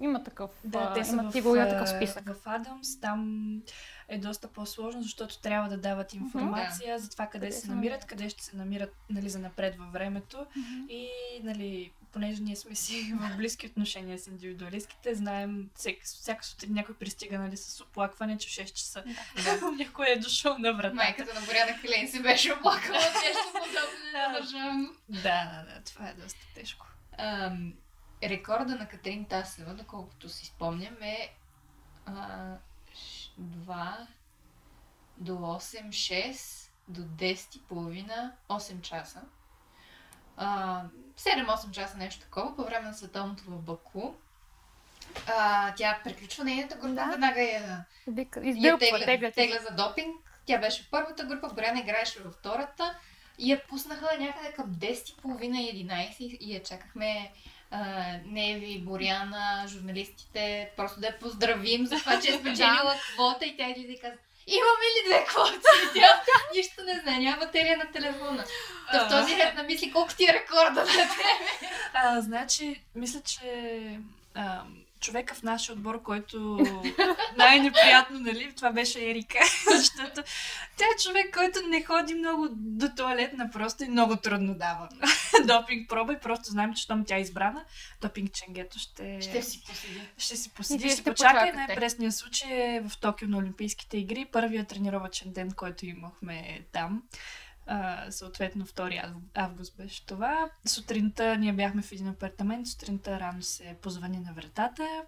има такъв, Да, те са има в, фигурира а, такъв списък. в Адамс. Там е доста по-сложно, защото трябва да дават информация за това къде, Къде се намират, къде ще се намират нали, за напред във времето. И нали, понеже ние сме си в близки отношения с индивидуалистките, знаем всек, всяка сутрин някой пристига нали, с оплакване, че в 6 часа някой е дошъл на врата. Майката на Боряна Хелен се беше оплакала нещо подобно на държавно. Да, да, да, това е доста тежко. Ам, рекорда на Катрин Тасева, доколкото си спомням, е а, ш- 2 до 8, 6 до 10 и половина, 8 часа. А, 7-8 часа нещо такова по време на световното в Баку. А, тя приключва нейната група, Да. веднага я Вика, я тегля, тегля, тегля за допинг. Тя беше в първата група, Боряна играеше във втората и я пуснаха някъде към 10.30 и 11 и- и я чакахме а, Неви, Боряна, журналистите, просто да я поздравим за това, че е спечелила квота и тя излиза и каза Имаме ли две квоти? Тя нищо не знае, няма батерия на телефона. Та в този ред на мисли, колко ти е рекорда на тебе? А, значи, мисля, че а, човека в нашия отбор, който най-неприятно, нали, това беше Ерика, защото тя е човек, който не ходи много до туалетна просто и много трудно дава допинг проба и просто знаем, че щом тя е избрана, допинг ченгето ще... Ще си поседи. ще си И поседи, вие ще ще почака. почакате. Най-пресният случай е в Токио на Олимпийските игри. Първият тренировачен ден, който имахме там. А, съответно 2 ав- август беше това. Сутринта ние бяхме в един апартамент, сутринта рано се позвани на вратата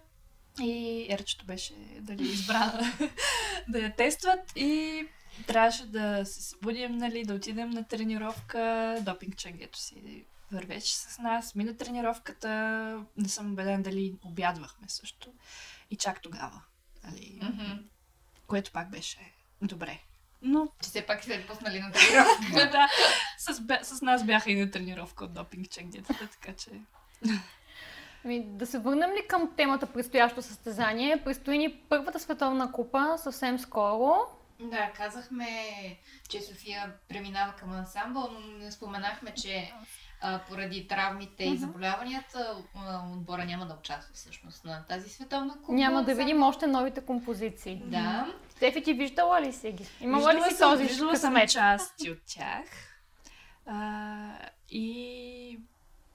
и Ерчето беше дали избрана да я тестват и трябваше да се събудим, нали, да отидем на тренировка. Допинг ченгето си вървеше с нас. Мина тренировката, не съм убеден дали обядвахме също. И чак тогава. Нали, Мгм. което пак беше добре. Но Че все пак се пуснали на тренировка. да, с, бе- с нас бяха и на тренировка от допинг ченгетата, така че... Ами, да се върнем ли към темата предстоящо състезание? Предстои ни първата световна купа съвсем скоро. Да, казахме, че София преминава към ансамбъл, но не споменахме, че а, поради травмите и Мгм. заболяванията отбора няма да участва всъщност на тази световна купа. Няма да видим още новите композиции. Да. Стефи, ти виждала ли си ги? Имала ли Виждала си съм- този Виждала съм части от тях. А, и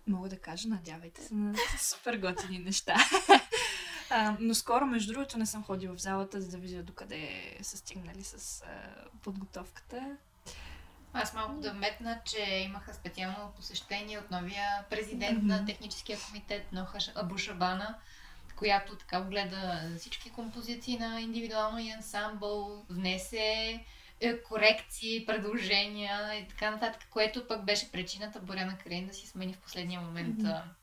мога да кажа, надявайте се на супер готини неща. А, но скоро, между другото, не съм ходила в залата, за да видя докъде са стигнали с а, подготовката. Аз малко да вметна, че имаха специално посещение от новия президент на техническия комитет Ноха Абу Шабана, която така огледа всички композиции на индивидуално и ансамбъл, внесе е, корекции, предложения и така нататък, което пък беше причината Боряна Карин да си смени в последния момент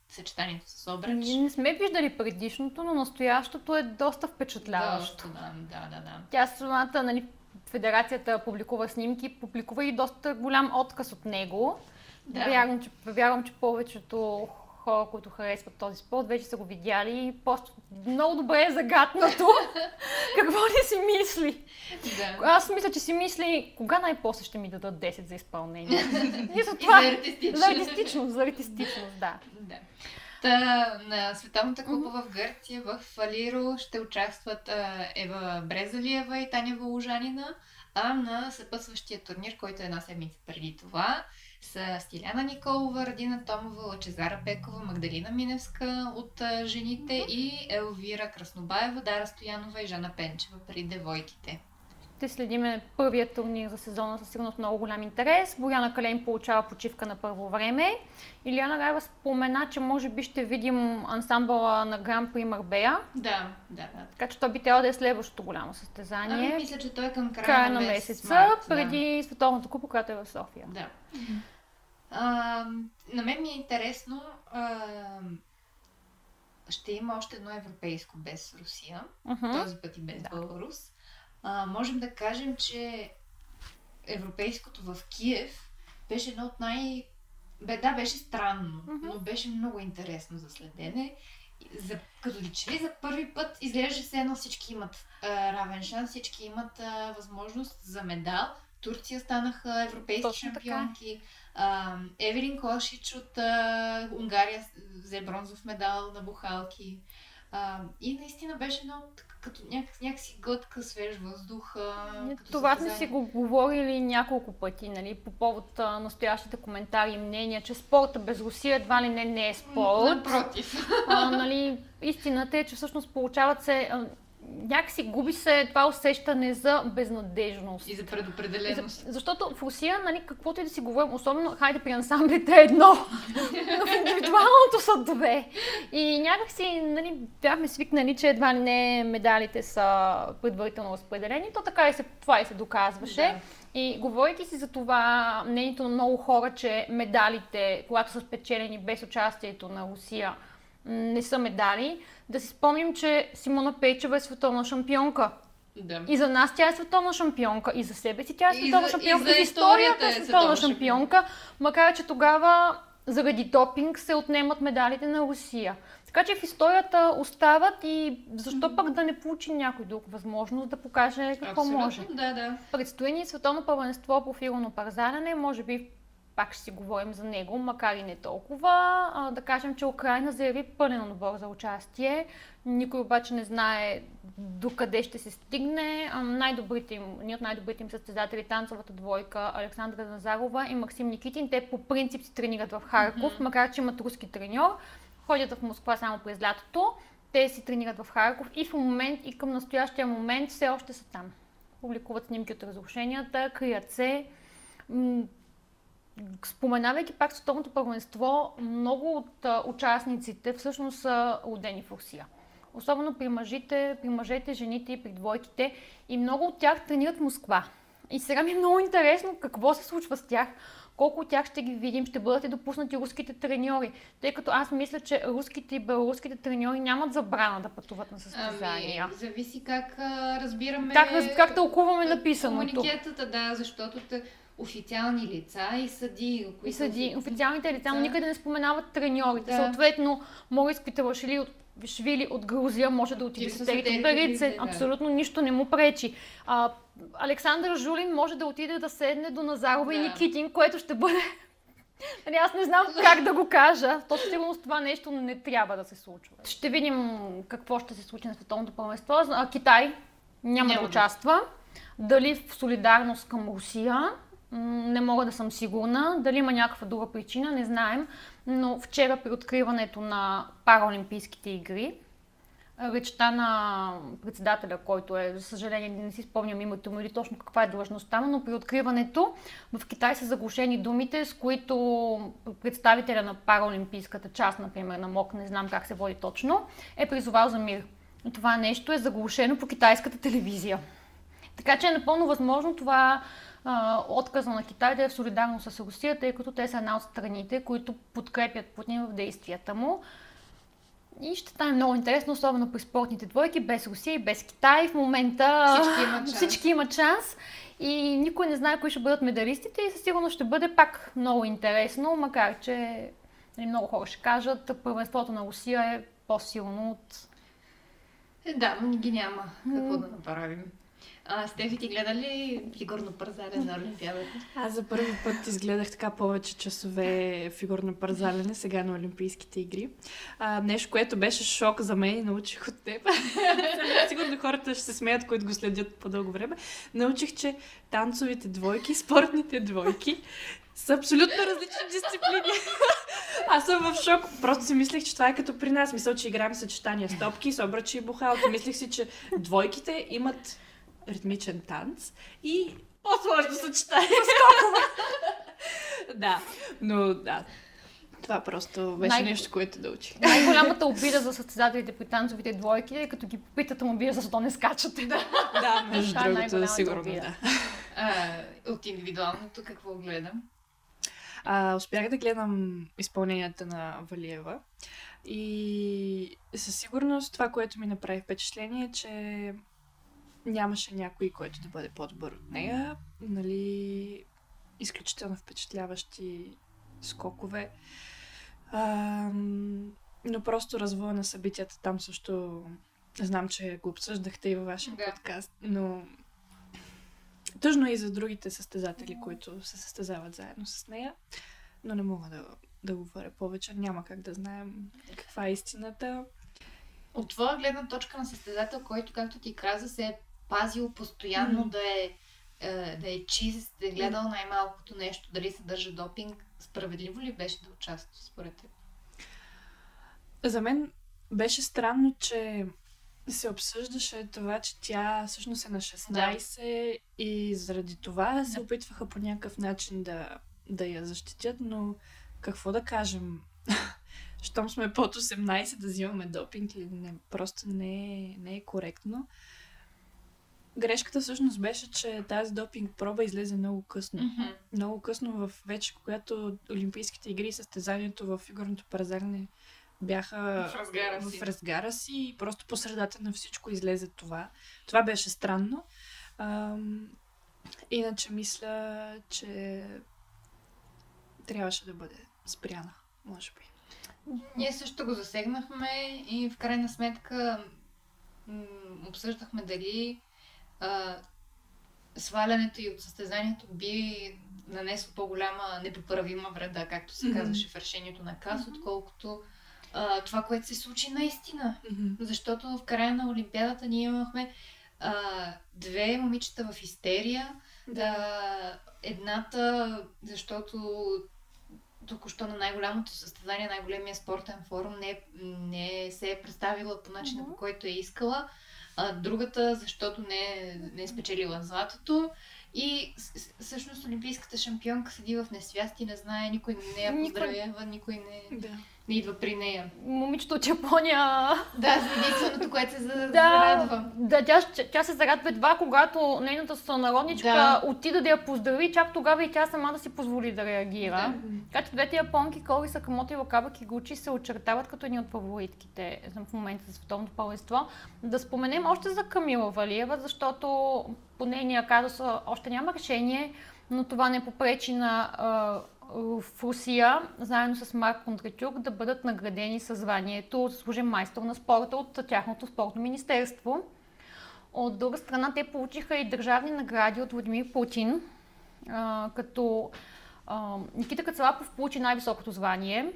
съчетанието с обръч. Ние не сме виждали предишното, но настоящото е доста впечатляващо. Доста, да, да, да, да. Тя самата, нали, федерацията публикува снимки, публикува и доста голям отказ от него. Да. Вярвам, че, вярвам, че повечето хора, които харесват този спорт, вече са го видяли и просто много добре е загатнато какво ли си мисли. Да. Аз мисля, че си мисли, кога най-после ще ми дадат 10 за изпълнение. И за И това... за артистичност. За артистичност, за артистичност, да. Да. Та, на Световната купа в Гърция, в Фалиро ще участват а, Ева Брезалиева и Таня Воложанина, а на съпътстващия турнир, който е една седмица преди това, са Стиляна Николова, Радина Томова, Лачезара Пекова, Магдалина Миневска от а, жените и Елвира Краснобаева, Дара Стоянова и Жана Пенчева при девойките. Ще следиме първият турнир за сезона със сигурност много голям интерес. Боряна Калейн получава почивка на първо време. Илиана Раева спомена, че може би ще видим ансамбъла на Гран При Марбея. Да, да, да. Така че то би трябвало да е следващото голямо състезание. Ами, мисля, че той е към края, края на на месец, месеца, март, да. преди Световната купа, която е в София. Да. А, на мен ми е интересно. А, ще има още едно европейско без Русия. Мгм. Този път и без Беларус. А, можем да кажем, че европейското в Киев беше едно от най... Бе, да, беше странно, Мгм. но беше много интересно за следене. За, като ли че ли за първи път изглежда се едно всички имат а, равен шанс, всички имат а, възможност за медал. Турция станаха европейски Точно шампионки. А, Евелин Кошич от а, Унгария взе бронзов медал на бухалки. А, и наистина беше едно като някак, някакси глътка свеж въздух. А, Ние като Това сме си го говорили няколко пъти, нали, по повод а, настоящите коментари и мнения, че спорта без Русия едва ли не, не е спорт. Напротив. а, нали, истината е, че всъщност получават се, някакси губи се това усещане за безнадежност. И за И за- предопределеност. Защото в Русия, нали, каквото и да си говорим, особено, хайде при ансамблите е едно, но в индивидуалното са две. И някакси, нали, бяхме свикнали, че едва ли не медалите са предварително разпределени, то така и се, това и се доказваше. Да. И говорейки си за това, мнението на много хора, че медалите, когато са спечелени без участието на Русия, не са медали, да си спомним, че Симона Пейчева е световна шампионка. Да. И за нас тя е световна шампионка, и за себе си тя е И световна за- шампионка, и за и за историята е е световна световна шампионка, макар че тогава заради допинг се отнемат медалите на Русия. Така че в историята остават и защо пък да не получи някой друг възможност да покаже какво Абсолютно, може. Да, да. Предстои ни световно първенство по фигурно парзаляне, може би пак ще си говорим за него, макар и не толкова. А, да кажем, че Украина заяви пълен отбор за участие. Никой обаче не знае докъде ще се стигне. А, най-добрите им, ние от най-добрите им състезатели, танцовата двойка Александра Назарова и Максим Никитин, те по принцип си тренират в Харков, Мгм. макар че имат руски треньор. Ходят в Москва само през лятото. Те си тренират в Харков и в момент, и към настоящия момент все още са там публикуват снимки от разрушенията, крият се. Споменавайки пак световното първенство, много от а, участниците всъщност са родени в Русия. Особено при мъжите, при мъжете, жените и при двойките. И много от тях тренират Москва. И сега ми е много интересно какво се случва с тях, колко от тях ще ги видим, ще бъдат ли допуснати руските треньори. Тъй като аз мисля, че руските и белоруските треньори нямат забрана да пътуват на състезания. Ами, зависи как а, разбираме... Как, как тълкуваме написаното? Комуникетата, да, защото официални лица и съди. И които съди, официалните лица, но никъде не споменават треньорите. Да. Съответно, Морис Квиталашвили от Швили от Грузия може да отиде И с. Берице, да. Абсолютно нищо не му пречи. А, Александър Жулин може да отиде да седне до Назарова и Да. Никитин, което ще бъде... Нали, аз не знам как да го кажа. То със сигурност това нещо не трябва да се случва. Ще видим какво ще се случи на световното първенство. Китай няма, Няма да участва. Дали в солидарност към Русия, не мога да съм сигурна. Дали има някаква друга причина, не знаем. Но вчера при откриването на Параолимпийските игри, речта на председателя, който е, за съжаление, не си спомням името му или точно каква е длъжността му, но при откриването в Китай са заглушени думите, с които представителя на параолимпийската част, например на МОК, не знам как се води точно, е призовал за мир. Това нещо е заглушено по китайската телевизия. Така че е напълно възможно това отказа на Китай да е в солидарност с Русия, тъй като те са една от страните, които подкрепят Путин в действията му. и ще стане много интересно, особено при спортните двойки, без Русия и без Китай. В момента Всички имат шанс. всички имат шанс. И никой не знае кои ще бъдат медалистите и със сигурност ще бъде пак много интересно, макар че нали, много хора ще кажат, първенството на Русия е по-силно от... Е, да, ги няма какво да направим. А, Стефи, ти гледа ли фигурно парзалене на Олимпиадата? Аз за първи път изгледах така повече часове фигурно парзалене сега на Олимпийските игри. А, нещо, което беше шок за мен и научих от теб. Сигурно хората ще се смеят, които го следят по дълго време. Научих, че танцовите двойки, спортните двойки са абсолютно различни дисциплини. Аз съм в шок. Просто си мислех, че това е като при нас. Мисля, че играем съчетания с топки, с обръчи и бухалки. Мислех си, че двойките имат ритмичен танц и по-сложно съчетание да, но да. Това просто беше Най- нещо, което да учих. Най-голямата обида за състезателите при танцовите двойки е като ги попитат, му бие, защо не скачате. Да. Да, между Това е другото, най-голямата сигурно обида. да. А, от индивидуалното какво гледам? А, успях да гледам изпълненията на Валиева и със сигурност това, което ми направи впечатление е, че нямаше някой, който да бъде по-добър от нея. Нали, изключително впечатляващи скокове. Ам, но просто развоя на събитията там също знам, че го обсъждахте и във вашия Да. подкаст, но тъжно е и за другите състезатели, които се състезават заедно с нея, но не мога да, да говоря повече. Няма как да знаем каква е истината. От твоя гледна точка на състезател, който, както ти каза, се е пазил постоянно Мгм. да е, е, да е чист, да е гледал най-малкото нещо, дали съдържа допинг, справедливо ли беше да участва според теб? За мен беше странно, че се обсъждаше това, че тя всъщност е на 16 и заради това се Да. опитваха по някакъв начин да, да я защитят, но какво да кажем? Щом сме под 18 да взимаме допинг или не, просто не е, не е коректно. Грешката всъщност беше, че тази допинг проба излезе много късно. Много късно в вече, когато Олимпийските игри и състезанието в фигурното паразарне бяха В разгара си. в разгара си и просто по средата на всичко излезе това. Това беше странно. Ам, иначе мисля, че трябваше да бъде спряна, може би. Ние също го засегнахме и в крайна сметка м- обсъждахме дали а, свалянето и от състезанието би нанесло по-голяма непоправима вреда, както се казваше в решението на КАС, отколкото а, това, което се случи наистина. Защото в края на Олимпиадата ние имахме а, две момичета в истерия. Да, едната, защото току-що на най-голямото състезание, най-големия спортен форум не, не се е представила по начина, по който е искала. А другата, защото не, е- не е спечелила златото. И всъщност олимпийската шампионка седи в несвяст и не знае, никой не я поздравява, никой не, Да. не идва при нея. Момичето от Япония Да, за единственото, което се Да, зарадва. да тя, тя, се зарадва едва, когато нейната сънародничка Да. отида да я поздрави, чак тогава и тя сама да си позволи да реагира. Да. Така че двете японки, Кори Сакамото и Вакаба Кигучи, се очертават като едни от фаворитките в момента за световното първенство. Да споменем още за Камила Валиева, защото по нейния казус още няма решение, но това не попречи на в Русия, заедно с Марк Контрачук, да бъдат наградени със званието заслужен майстор на спорта от тяхното спортно министерство. От друга страна, те получиха и държавни награди от Владимир Путин, като Никита Кацалапов получи най-високото звание,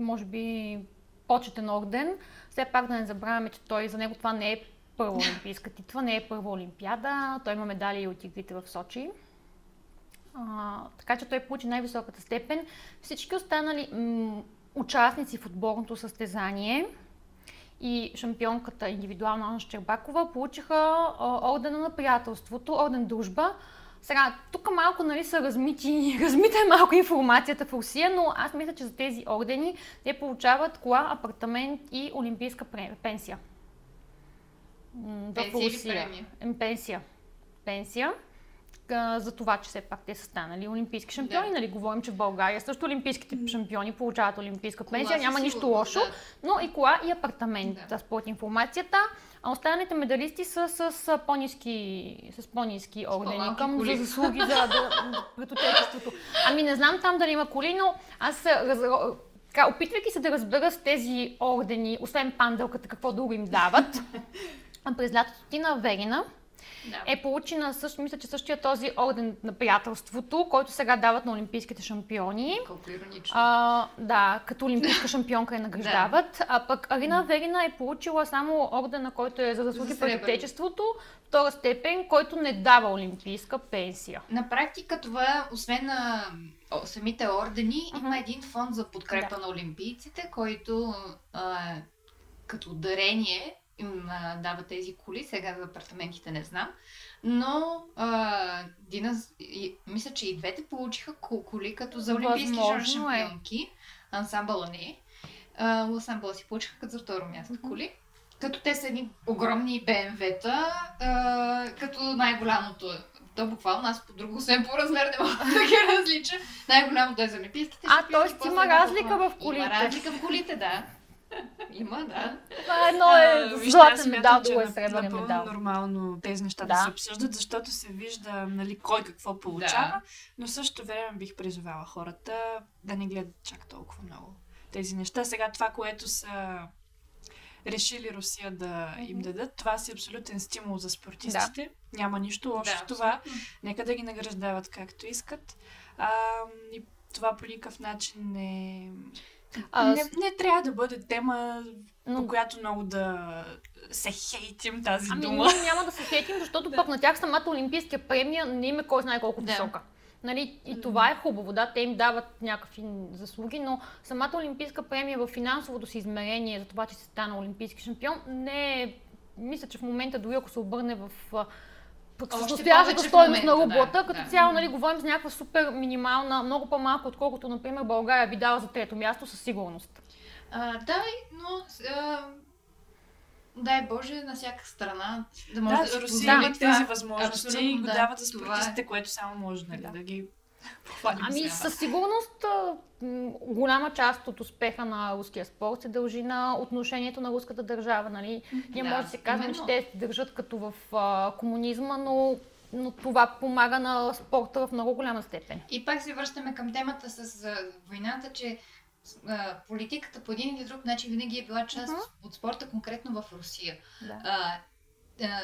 може би почетен орден. Все пак да не забравяме, че той за него това не е първа олимпийска титла, не е първа олимпиада. Той има медали и от игрите в Сочи. А, така че той получи най-високата степен. Всички останали м- участници в отборното състезание и шампионката индивидуална Анна Щербакова получиха а, ордена на приятелството, орден дружба. Сега, тук малко нали, са размити, размита е малко информацията в Русия, но аз мисля, че за тези ордени те получават кола, апартамент и олимпийска пенсия. М, в Пенсия или Пенсия. Пенсия. за това, че все пак те са станали олимпийски шампиони. Да. Нали, говорим, че в България също олимпийските шампиони получават олимпийска Кола пенсия. със Няма нищо лошо, да. но и кола и апартамент, Да. да. според информацията. А останалите медалисти са с, а, по-низки, с по-низки ордени към коли. за заслуги за да, пред отечеството. Ами не знам там дали има коли, но аз а, раз, така, опитвайки се да разбера с тези ордени, освен панделката, какво друго им дават, през лятото ти на Верина, Да. е получена също, мисля, че същия този орден на приятелството, който сега дават на олимпийските шампиони. Колко иронично. А, да, като олимпийска шампионка я награждават. А пък Арина Верина е получила само ордена, който е за заслуги За пред отечеството, втора степен, който не дава олимпийска пенсия. На практика това, освен на о, самите ордени, Мгм. има един фонд за подкрепа на олимпийците, който а, като дарение им а, дава тези коли. Сега за апартаментите не знам. Но а, Дина, и, мисля, че и двете получиха ко- коли като за олимпийски е. шампионки. Ансамбъла не. А, ансамбъла си получиха като за второ място Мгм. коли. Като те са едни огромни БМВ-та, а, като най-голямото е. То буквално аз по друго, освен по размер, не мога да ги различа. Най-голямото е за олимпийските А, т.е. има разлика в колите. Има разлика в колите, да. Има, да. Това едно А, е аз златен медал, че друго е сребърен медал. нормално тези неща да. Да. се обсъждат, защото се вижда нали, кой какво получава, но в същото време бих призовала хората да не гледат чак толкова много тези неща. Сега това, което са решили Русия да им дадат, това си абсолютен стимул за спортистите. Няма нищо лошо Да, в това. абсолютно. Нека да ги награждават както искат. А, и това по никакъв начин не... А, не, не трябва да бъде тема, Но- по която много да се хейтим тази Ами дума. ние няма да се хейтим, защото пък на тях самата олимпийска премия не им е кой знае колко Да. висока. Нали, и това е хубаво, да, те им дават някакви заслуги, но самата олимпийска премия в финансовото си измерение за това, че се стана олимпийски шампион, не е, мисля, че в момента дори ако се обърне в пък с настоящата стоеност на момента, да, като да. цяло, нали, говорим за някаква супер минимална, много по-малко, отколкото, например, България би дала за трето място със сигурност. А, да, но а, дай Боже на всяка страна да може да, Да, си Русия това. тези възможности и го да. дават за спортистите, което само може нали, Да. да. ги. Ами със сигурност голяма част от успеха на руския спорт се дължи на отношението на руската държава. Нали? Ние Да, може да се казваме, че те се държат като в а, комунизма, но, но това помага на спорта в много голяма степен. И пак се връщаме към темата с а, войната, че а, политиката по един или друг начин винаги е била част Мгм. от спорта, конкретно в Русия. Да. А, а,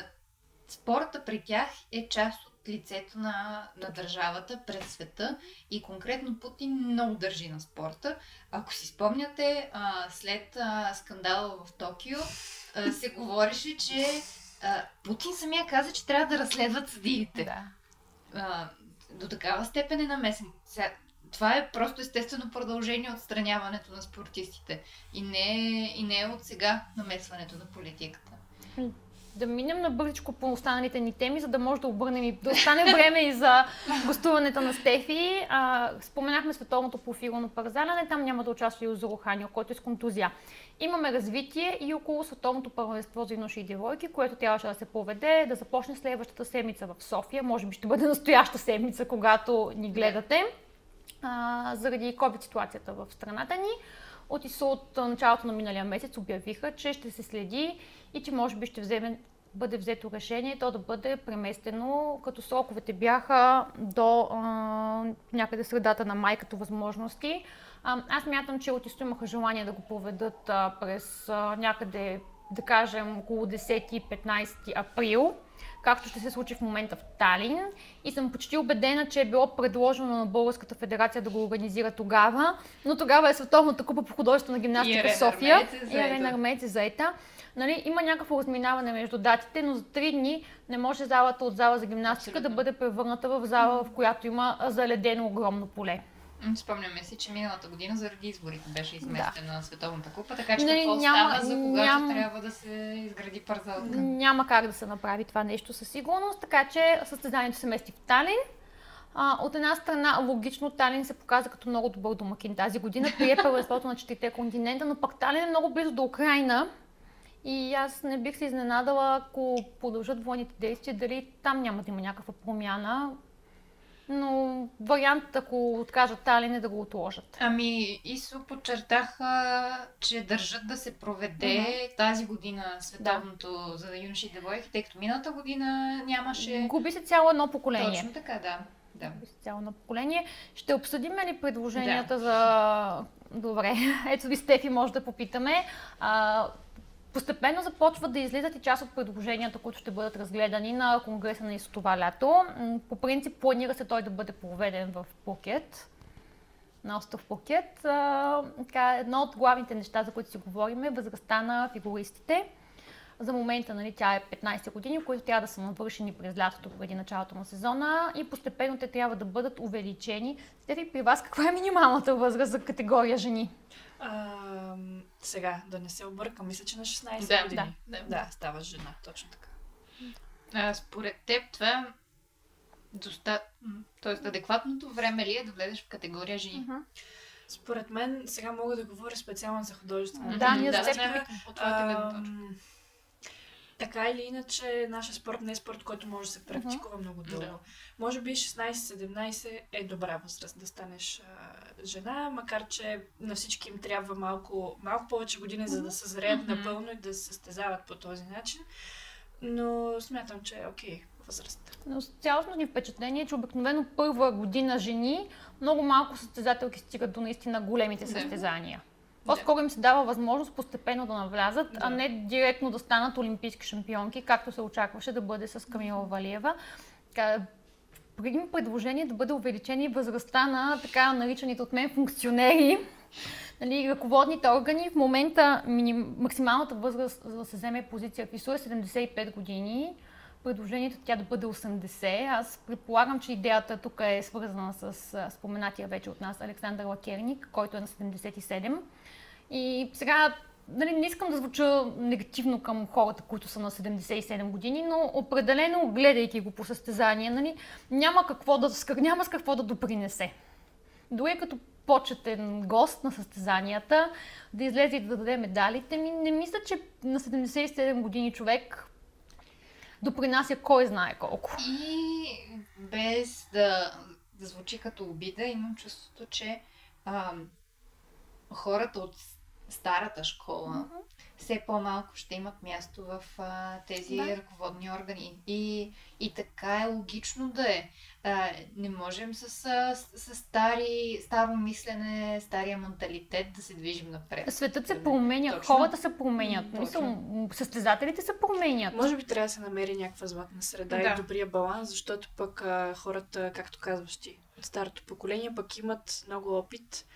спорта при тях е част от лицето на, на държавата пред света и конкретно Путин много държи на спорта. Ако си спомняте, а, след а, скандала в Токио а, се говореше, че а, Путин самия каза, че трябва да разследват съдиите Да. а, до такава степен е намесен. Сега, това е просто естествено продължение от отстраняването на спортистите. И не, и не е от сега намесването на политиката. Да минем на бързичко по останалите ни теми, за да може да обърнем и да остане време и за гостуването на Стефи. А, споменахме световното профилно парзаляне, там няма да участва и Озоро Ханил, който е с контузия. Имаме развитие и около световното първенство за юноши и девойки, което трябваше да се поведе, да започне следващата седмица в София. Може би ще бъде настояща седмица, когато ни гледате. А, заради COVID ситуацията в страната ни. От ИСО от началото на миналия месец обявиха, че ще се следи и че може би ще вземе, бъде взето решение то да бъде преместено, като сроковете бяха до а, някъде средата на май като възможности. А, аз мятам, че от ИСО имаха желание да го проведат а, през а, някъде, да кажем, около 10-15 април както ще се случи в момента в Талин. И съм почти убедена, че е било предложено на Българската федерация да го организира тогава, но тогава е Световната купа по художествена гимнастика в София. Е И. Арена Армеец е заета. Нали, има някакво разминаване между датите, но за три дни не може залата от зала за гимнастика Абсолютно. да бъде превърната в зала, в която има заледено огромно поле. Спомняме си, че миналата година заради изборите беше изместена на Световната купа, така че Нали, какво няма- става за когато няма- трябва да се изгради парзалка? Няма как да се направи това нещо със сигурност, така че състезанието се мести в Талин. А, от една страна, логично Талин се показа като много добър домакин тази година, прие първенството на четирите континента, но пък Талин е много близо до Украина и аз не бих се изненадала, ако продължат военните действия, дали там няма да има някаква промяна. Но вариантът, ако откажат Талин е да го отложат. Ами, ИСО подчертаха, че държат да се проведе mm-hmm. тази година световното да. за юноши и девойки, тъй като миналата година нямаше... Губи се цяло едно поколение. Точно така, да. да. Губи се цяло едно поколение. Ще обсъдим ли предложенията да. за... Добре, ето ви Стефи може да попитаме. А, Постепенно започват да излизат и част от предложенията, които ще бъдат разгледани на Конгреса на ИСО това лято. По принцип планира се той да бъде проведен в Пукет, на остров Пукет. Едно от главните неща, за които си говорим е възрастта на фигуристите. За момента нали, тя е 15 години, които трябва да са навършени през лятото преди началото на сезона и постепенно те трябва да бъдат увеличени. Стефи, при вас каква е минималната възраст за категория жени? А, сега, да не се объркам, мисля, че на 16 да, години. Да, да. да, става жена, точно така. А, според теб това доста... Тоест, адекватното време ли е да влезеш в категория жени? Uh-huh. Според мен, сега мога да говоря специално за художествено. Да, ние да, да, така или иначе, нашия спорт не е спорт, който може да се практикува uh-huh. много дълго. Да. Може би 16-17 е добра възраст да станеш а, жена, макар че на всички им трябва малко, малко повече години, за да се зреят uh-huh. напълно и да се състезават по този начин. Но смятам, че е окей okay, възраст. Но цялостно ни впечатление е, че обикновено първа година жени много малко състезателки стигат до наистина големите състезания. Да. По-скоро им се дава възможност постепенно да навлязат, да. а не директно да станат олимпийски шампионки, както се очакваше да бъде с Камила Валиева. Преди предложение да бъде увеличени възрастта на така наричаните от мен функционери, нали, ръководните органи. В момента миним, максималната възраст за да се вземе позиция в ИСУ е 75 години. Предложението тя да бъде 80. Аз предполагам, че идеята тук е свързана с споменатия вече от нас Александър Лакерник, който е на 77. И сега нали, не искам да звуча негативно към хората, които са на 77 години, но определено, гледайки го по състезание, нали, няма, какво да, няма с какво да допринесе. Дори като почетен гост на състезанията, да излезе и да даде медалите ми, не мисля, че на 77 години човек допринася кой знае колко. И без да, да звучи като обида, имам чувството, че а, хората от старата школа, mm-hmm. все по-малко ще имат място в а, тези да. ръководни органи. И, и така е логично да е. А, не можем с, с, с стари, старо мислене, стария менталитет да се движим напред. Светът се променя, Точно. хората се променят, Мисъл, състезателите се променят. Може би трябва да се намери някаква златна среда да. и добрия баланс, защото пък а, хората, както казваш ти, от старото поколение, пък имат много опит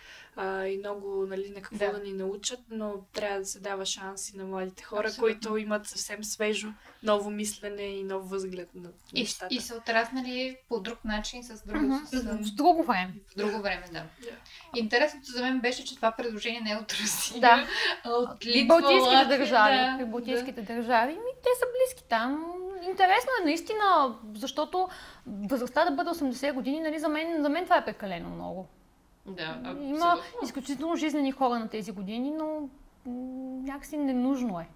а, и много нали, на какво да. да ни научат, но трябва да се дава шанс и на младите хора, Абсолютно. които имат съвсем свежо ново мислене и нов възглед на нещата. И, и са отраснали по друг начин, с друго, uh-huh. с, с друго време. В друго време, да. Yeah. Интересното за мен беше, че това предложение не е от Русия, да. а от Литва, Балтийските държави. Да. Балтийските да. държави. Ми, те са близки там. Интересно е наистина, защото възрастта да бъде 80 години, нали, за мен, за мен това е прекалено много. Да, абсолютно. Има изключително жизнени хора на тези години, но някакси ненужно е.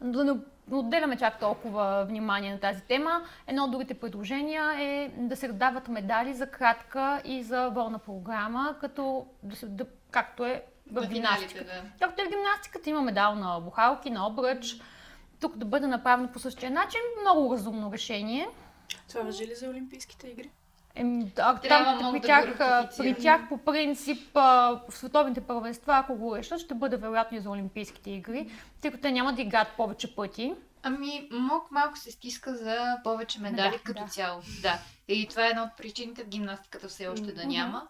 Да не отделяме чак толкова внимание на тази тема. Едно от другите предложения е да се дават медали за кратка и за волна програма, като да се, да, както е в гимнастиката. Да. Както е в гимнастиката, има медал на бухалки, на обръч. Тук да бъде направено по същия начин. Много разумно решение. Това въжи ли за Олимпийските игри? Еми, а, там, при, да тях, при тях по принцип в световните първенства, ако го решат, ще бъде вероятно и за Олимпийските игри, тъй като те няма да играят повече пъти. Ами, МОК малко се стиска за повече медали да, като да. цяло. Да. И това е една от причините в гимнастиката все още да няма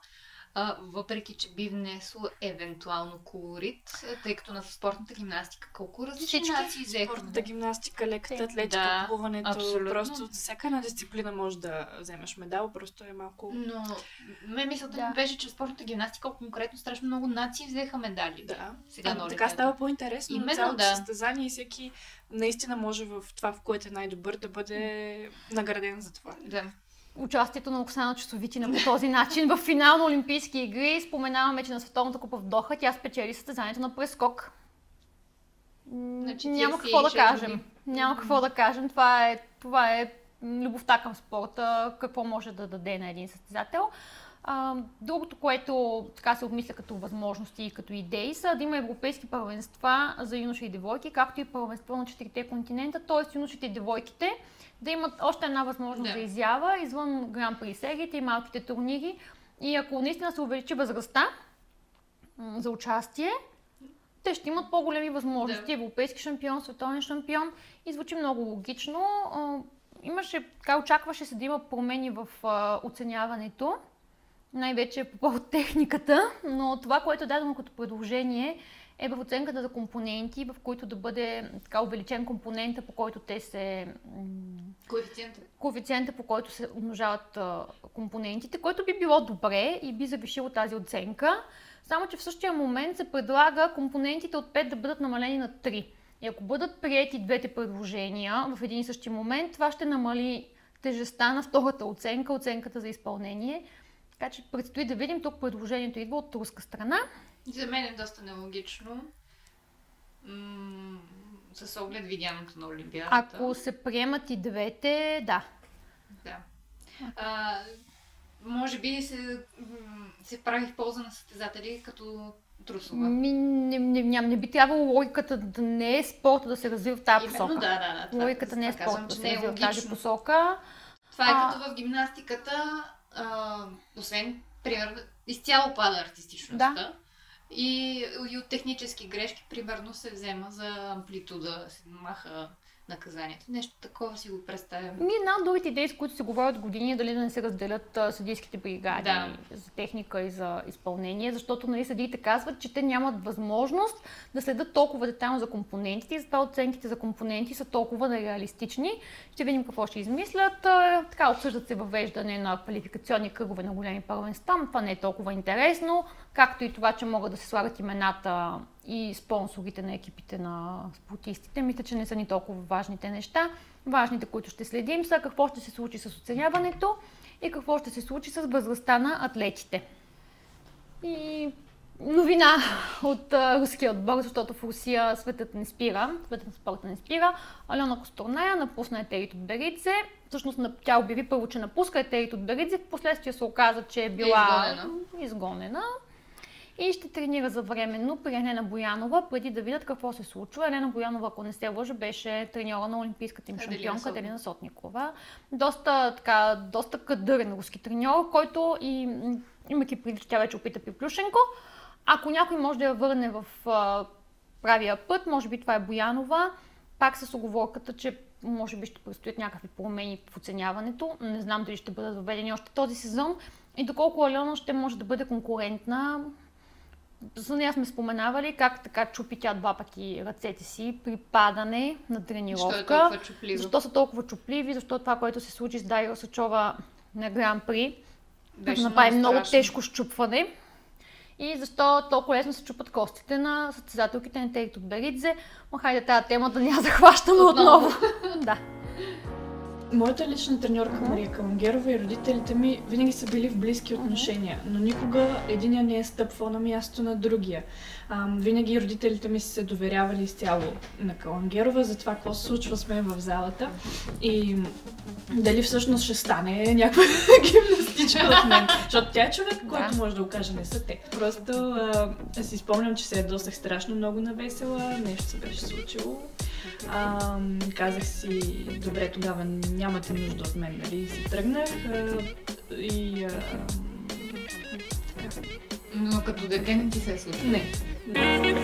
а, въпреки че би внесло евентуално колорит, тъй като на спортната гимнастика колко различни Всички нации взеха. Спортната гимнастика, леката атлетика, да, плуването, абсолютно. просто всяка една дисциплина може да вземеш медал, просто е малко... Но ме мисълта да. ми беше, че спортната гимнастика конкретно страшно много нации взеха медали. Да, Сега а, така става по-интересно. Именно, цялото да. състезание и всеки наистина може в това, в което е най-добър, да бъде награден за това. Да участието на Оксана Часовитина по този начин в финал на Олимпийски игри. Споменаваме, че на Световната купа в Доха тя спечели състезанието на прескок. Значи, Няма какво да кажем. Няма какво да кажем. Това е, това е любовта към спорта, какво може да даде на един състезател. Другото, което така се обмисля като възможности и като идеи са да има европейски първенства за юноши и девойки, както и първенство на четирите континента, т.е. юношите и девойките да имат още една възможност да. за изява извън Гран При сериите и малките турнири. И ако наистина се увеличи възрастта за участие, те ще имат по-големи възможности. Да. Европейски шампион, световен шампион. И звучи много логично. Имаше, така очакваше се да има промени в оценяването най-вече по повод техниката, но това, което е дадено като предложение е в оценката за компоненти, в които да бъде така увеличен компонента, по който те се... Коефициента. Коефициента, по който се умножават компонентите, което би било добре и би завишило тази оценка. Само, че в същия момент се предлага компонентите от 5 да бъдат намалени на 3. И ако бъдат приети двете предложения в един и същи момент, това ще намали тежестта на втората оценка, оценката за изпълнение. Така че предстои да видим, тук предложението идва от руска страна. За мен е доста нелогично. М- с оглед видяното на Олимпиадата. Ако се приемат и двете, да. Да. А, може би се, се прави в полза на състезатели като трусова. Ми, не, не, не, не би трябвало логиката да не е спорта да се развива в тази посока. Да, да, да. Логиката не е спорта да се развива в тази посока. Това е а... като в гимнастиката а, освен, примерно, изцяло пада артистичността. Да. И, и от технически грешки, примерно, се взема за амплитуда, се маха наказанието. Нещо такова си го представям. Ми една от другите идеи, с които се говорят години, дали да не се разделят съдийските бригади да. за техника и за изпълнение, защото нали, съдиите казват, че те нямат възможност да следят толкова детайлно за компонентите и затова оценките за компоненти са толкова нереалистични. Ще видим какво ще измислят. Така обсъждат се въвеждане на квалификационни кръгове на големи първенства, това не е толкова интересно, както и това, че могат да се слагат имената и спонсорите на екипите на спортистите. Мисля, че не са ни толкова важните неща. Важните, които ще следим са какво ще се случи с оценяването и какво ще се случи с възрастта на атлетите. И новина от руския отбор, защото в Русия светът не спира, светът на спорта не спира. Алена Косторная напусна Етерит от Берице. Всъщност тя обяви първо, че напуска Етерит от Берице, в последствие се оказа, че е била изгонена. изгонена и ще тренира за временно при Елена Боянова, преди да видят какво се случва. Елена Боянова, ако не се лъжа, беше треньора на олимпийската им шампионка Делина Сотникова. Доста, така, доста кадърен руски треньор, който и имайки преди, че тя вече опита при Плюшенко, ако някой може да я върне в а, правия път, може би това е Боянова, пак с оговорката, че може би ще предстоят някакви промени в оценяването. Не знам дали ще бъдат въведени още този сезон и доколко Алена ще може да бъде конкурентна за нея сме споменавали как така чупи тя два пъти ръцете си при падане на тренировка. Защо е толкова чупливо? Защо са толкова чупливи? Защо това, което се случи с Дайо Сачова на Гран При, Беше направи много, много тежко щупване. И защо толкова лесно се чупат костите на състезателките на Терито Беридзе. Ма хайде тази тема да няма захващаме отново. отново. да. Моята лична треньорка Мария Калангерова и родителите ми винаги са били в близки отношения, но никога единия не е стъпвал на място на другия. А, винаги родителите ми са се доверявали изцяло на Калангерова за това какво се случва с мен в залата и дали всъщност ще стане някаква гимнастичка от мен. Защото тя е човек, който може да го каже, не са те. Просто а, си спомням, че се ядосах страшно много навесела, нещо се беше случило. А, казах си, добре, тогава нямате нужда от мен, нали? И си тръгнах а, и... А. Но като дете не ти се е случило? Не. не.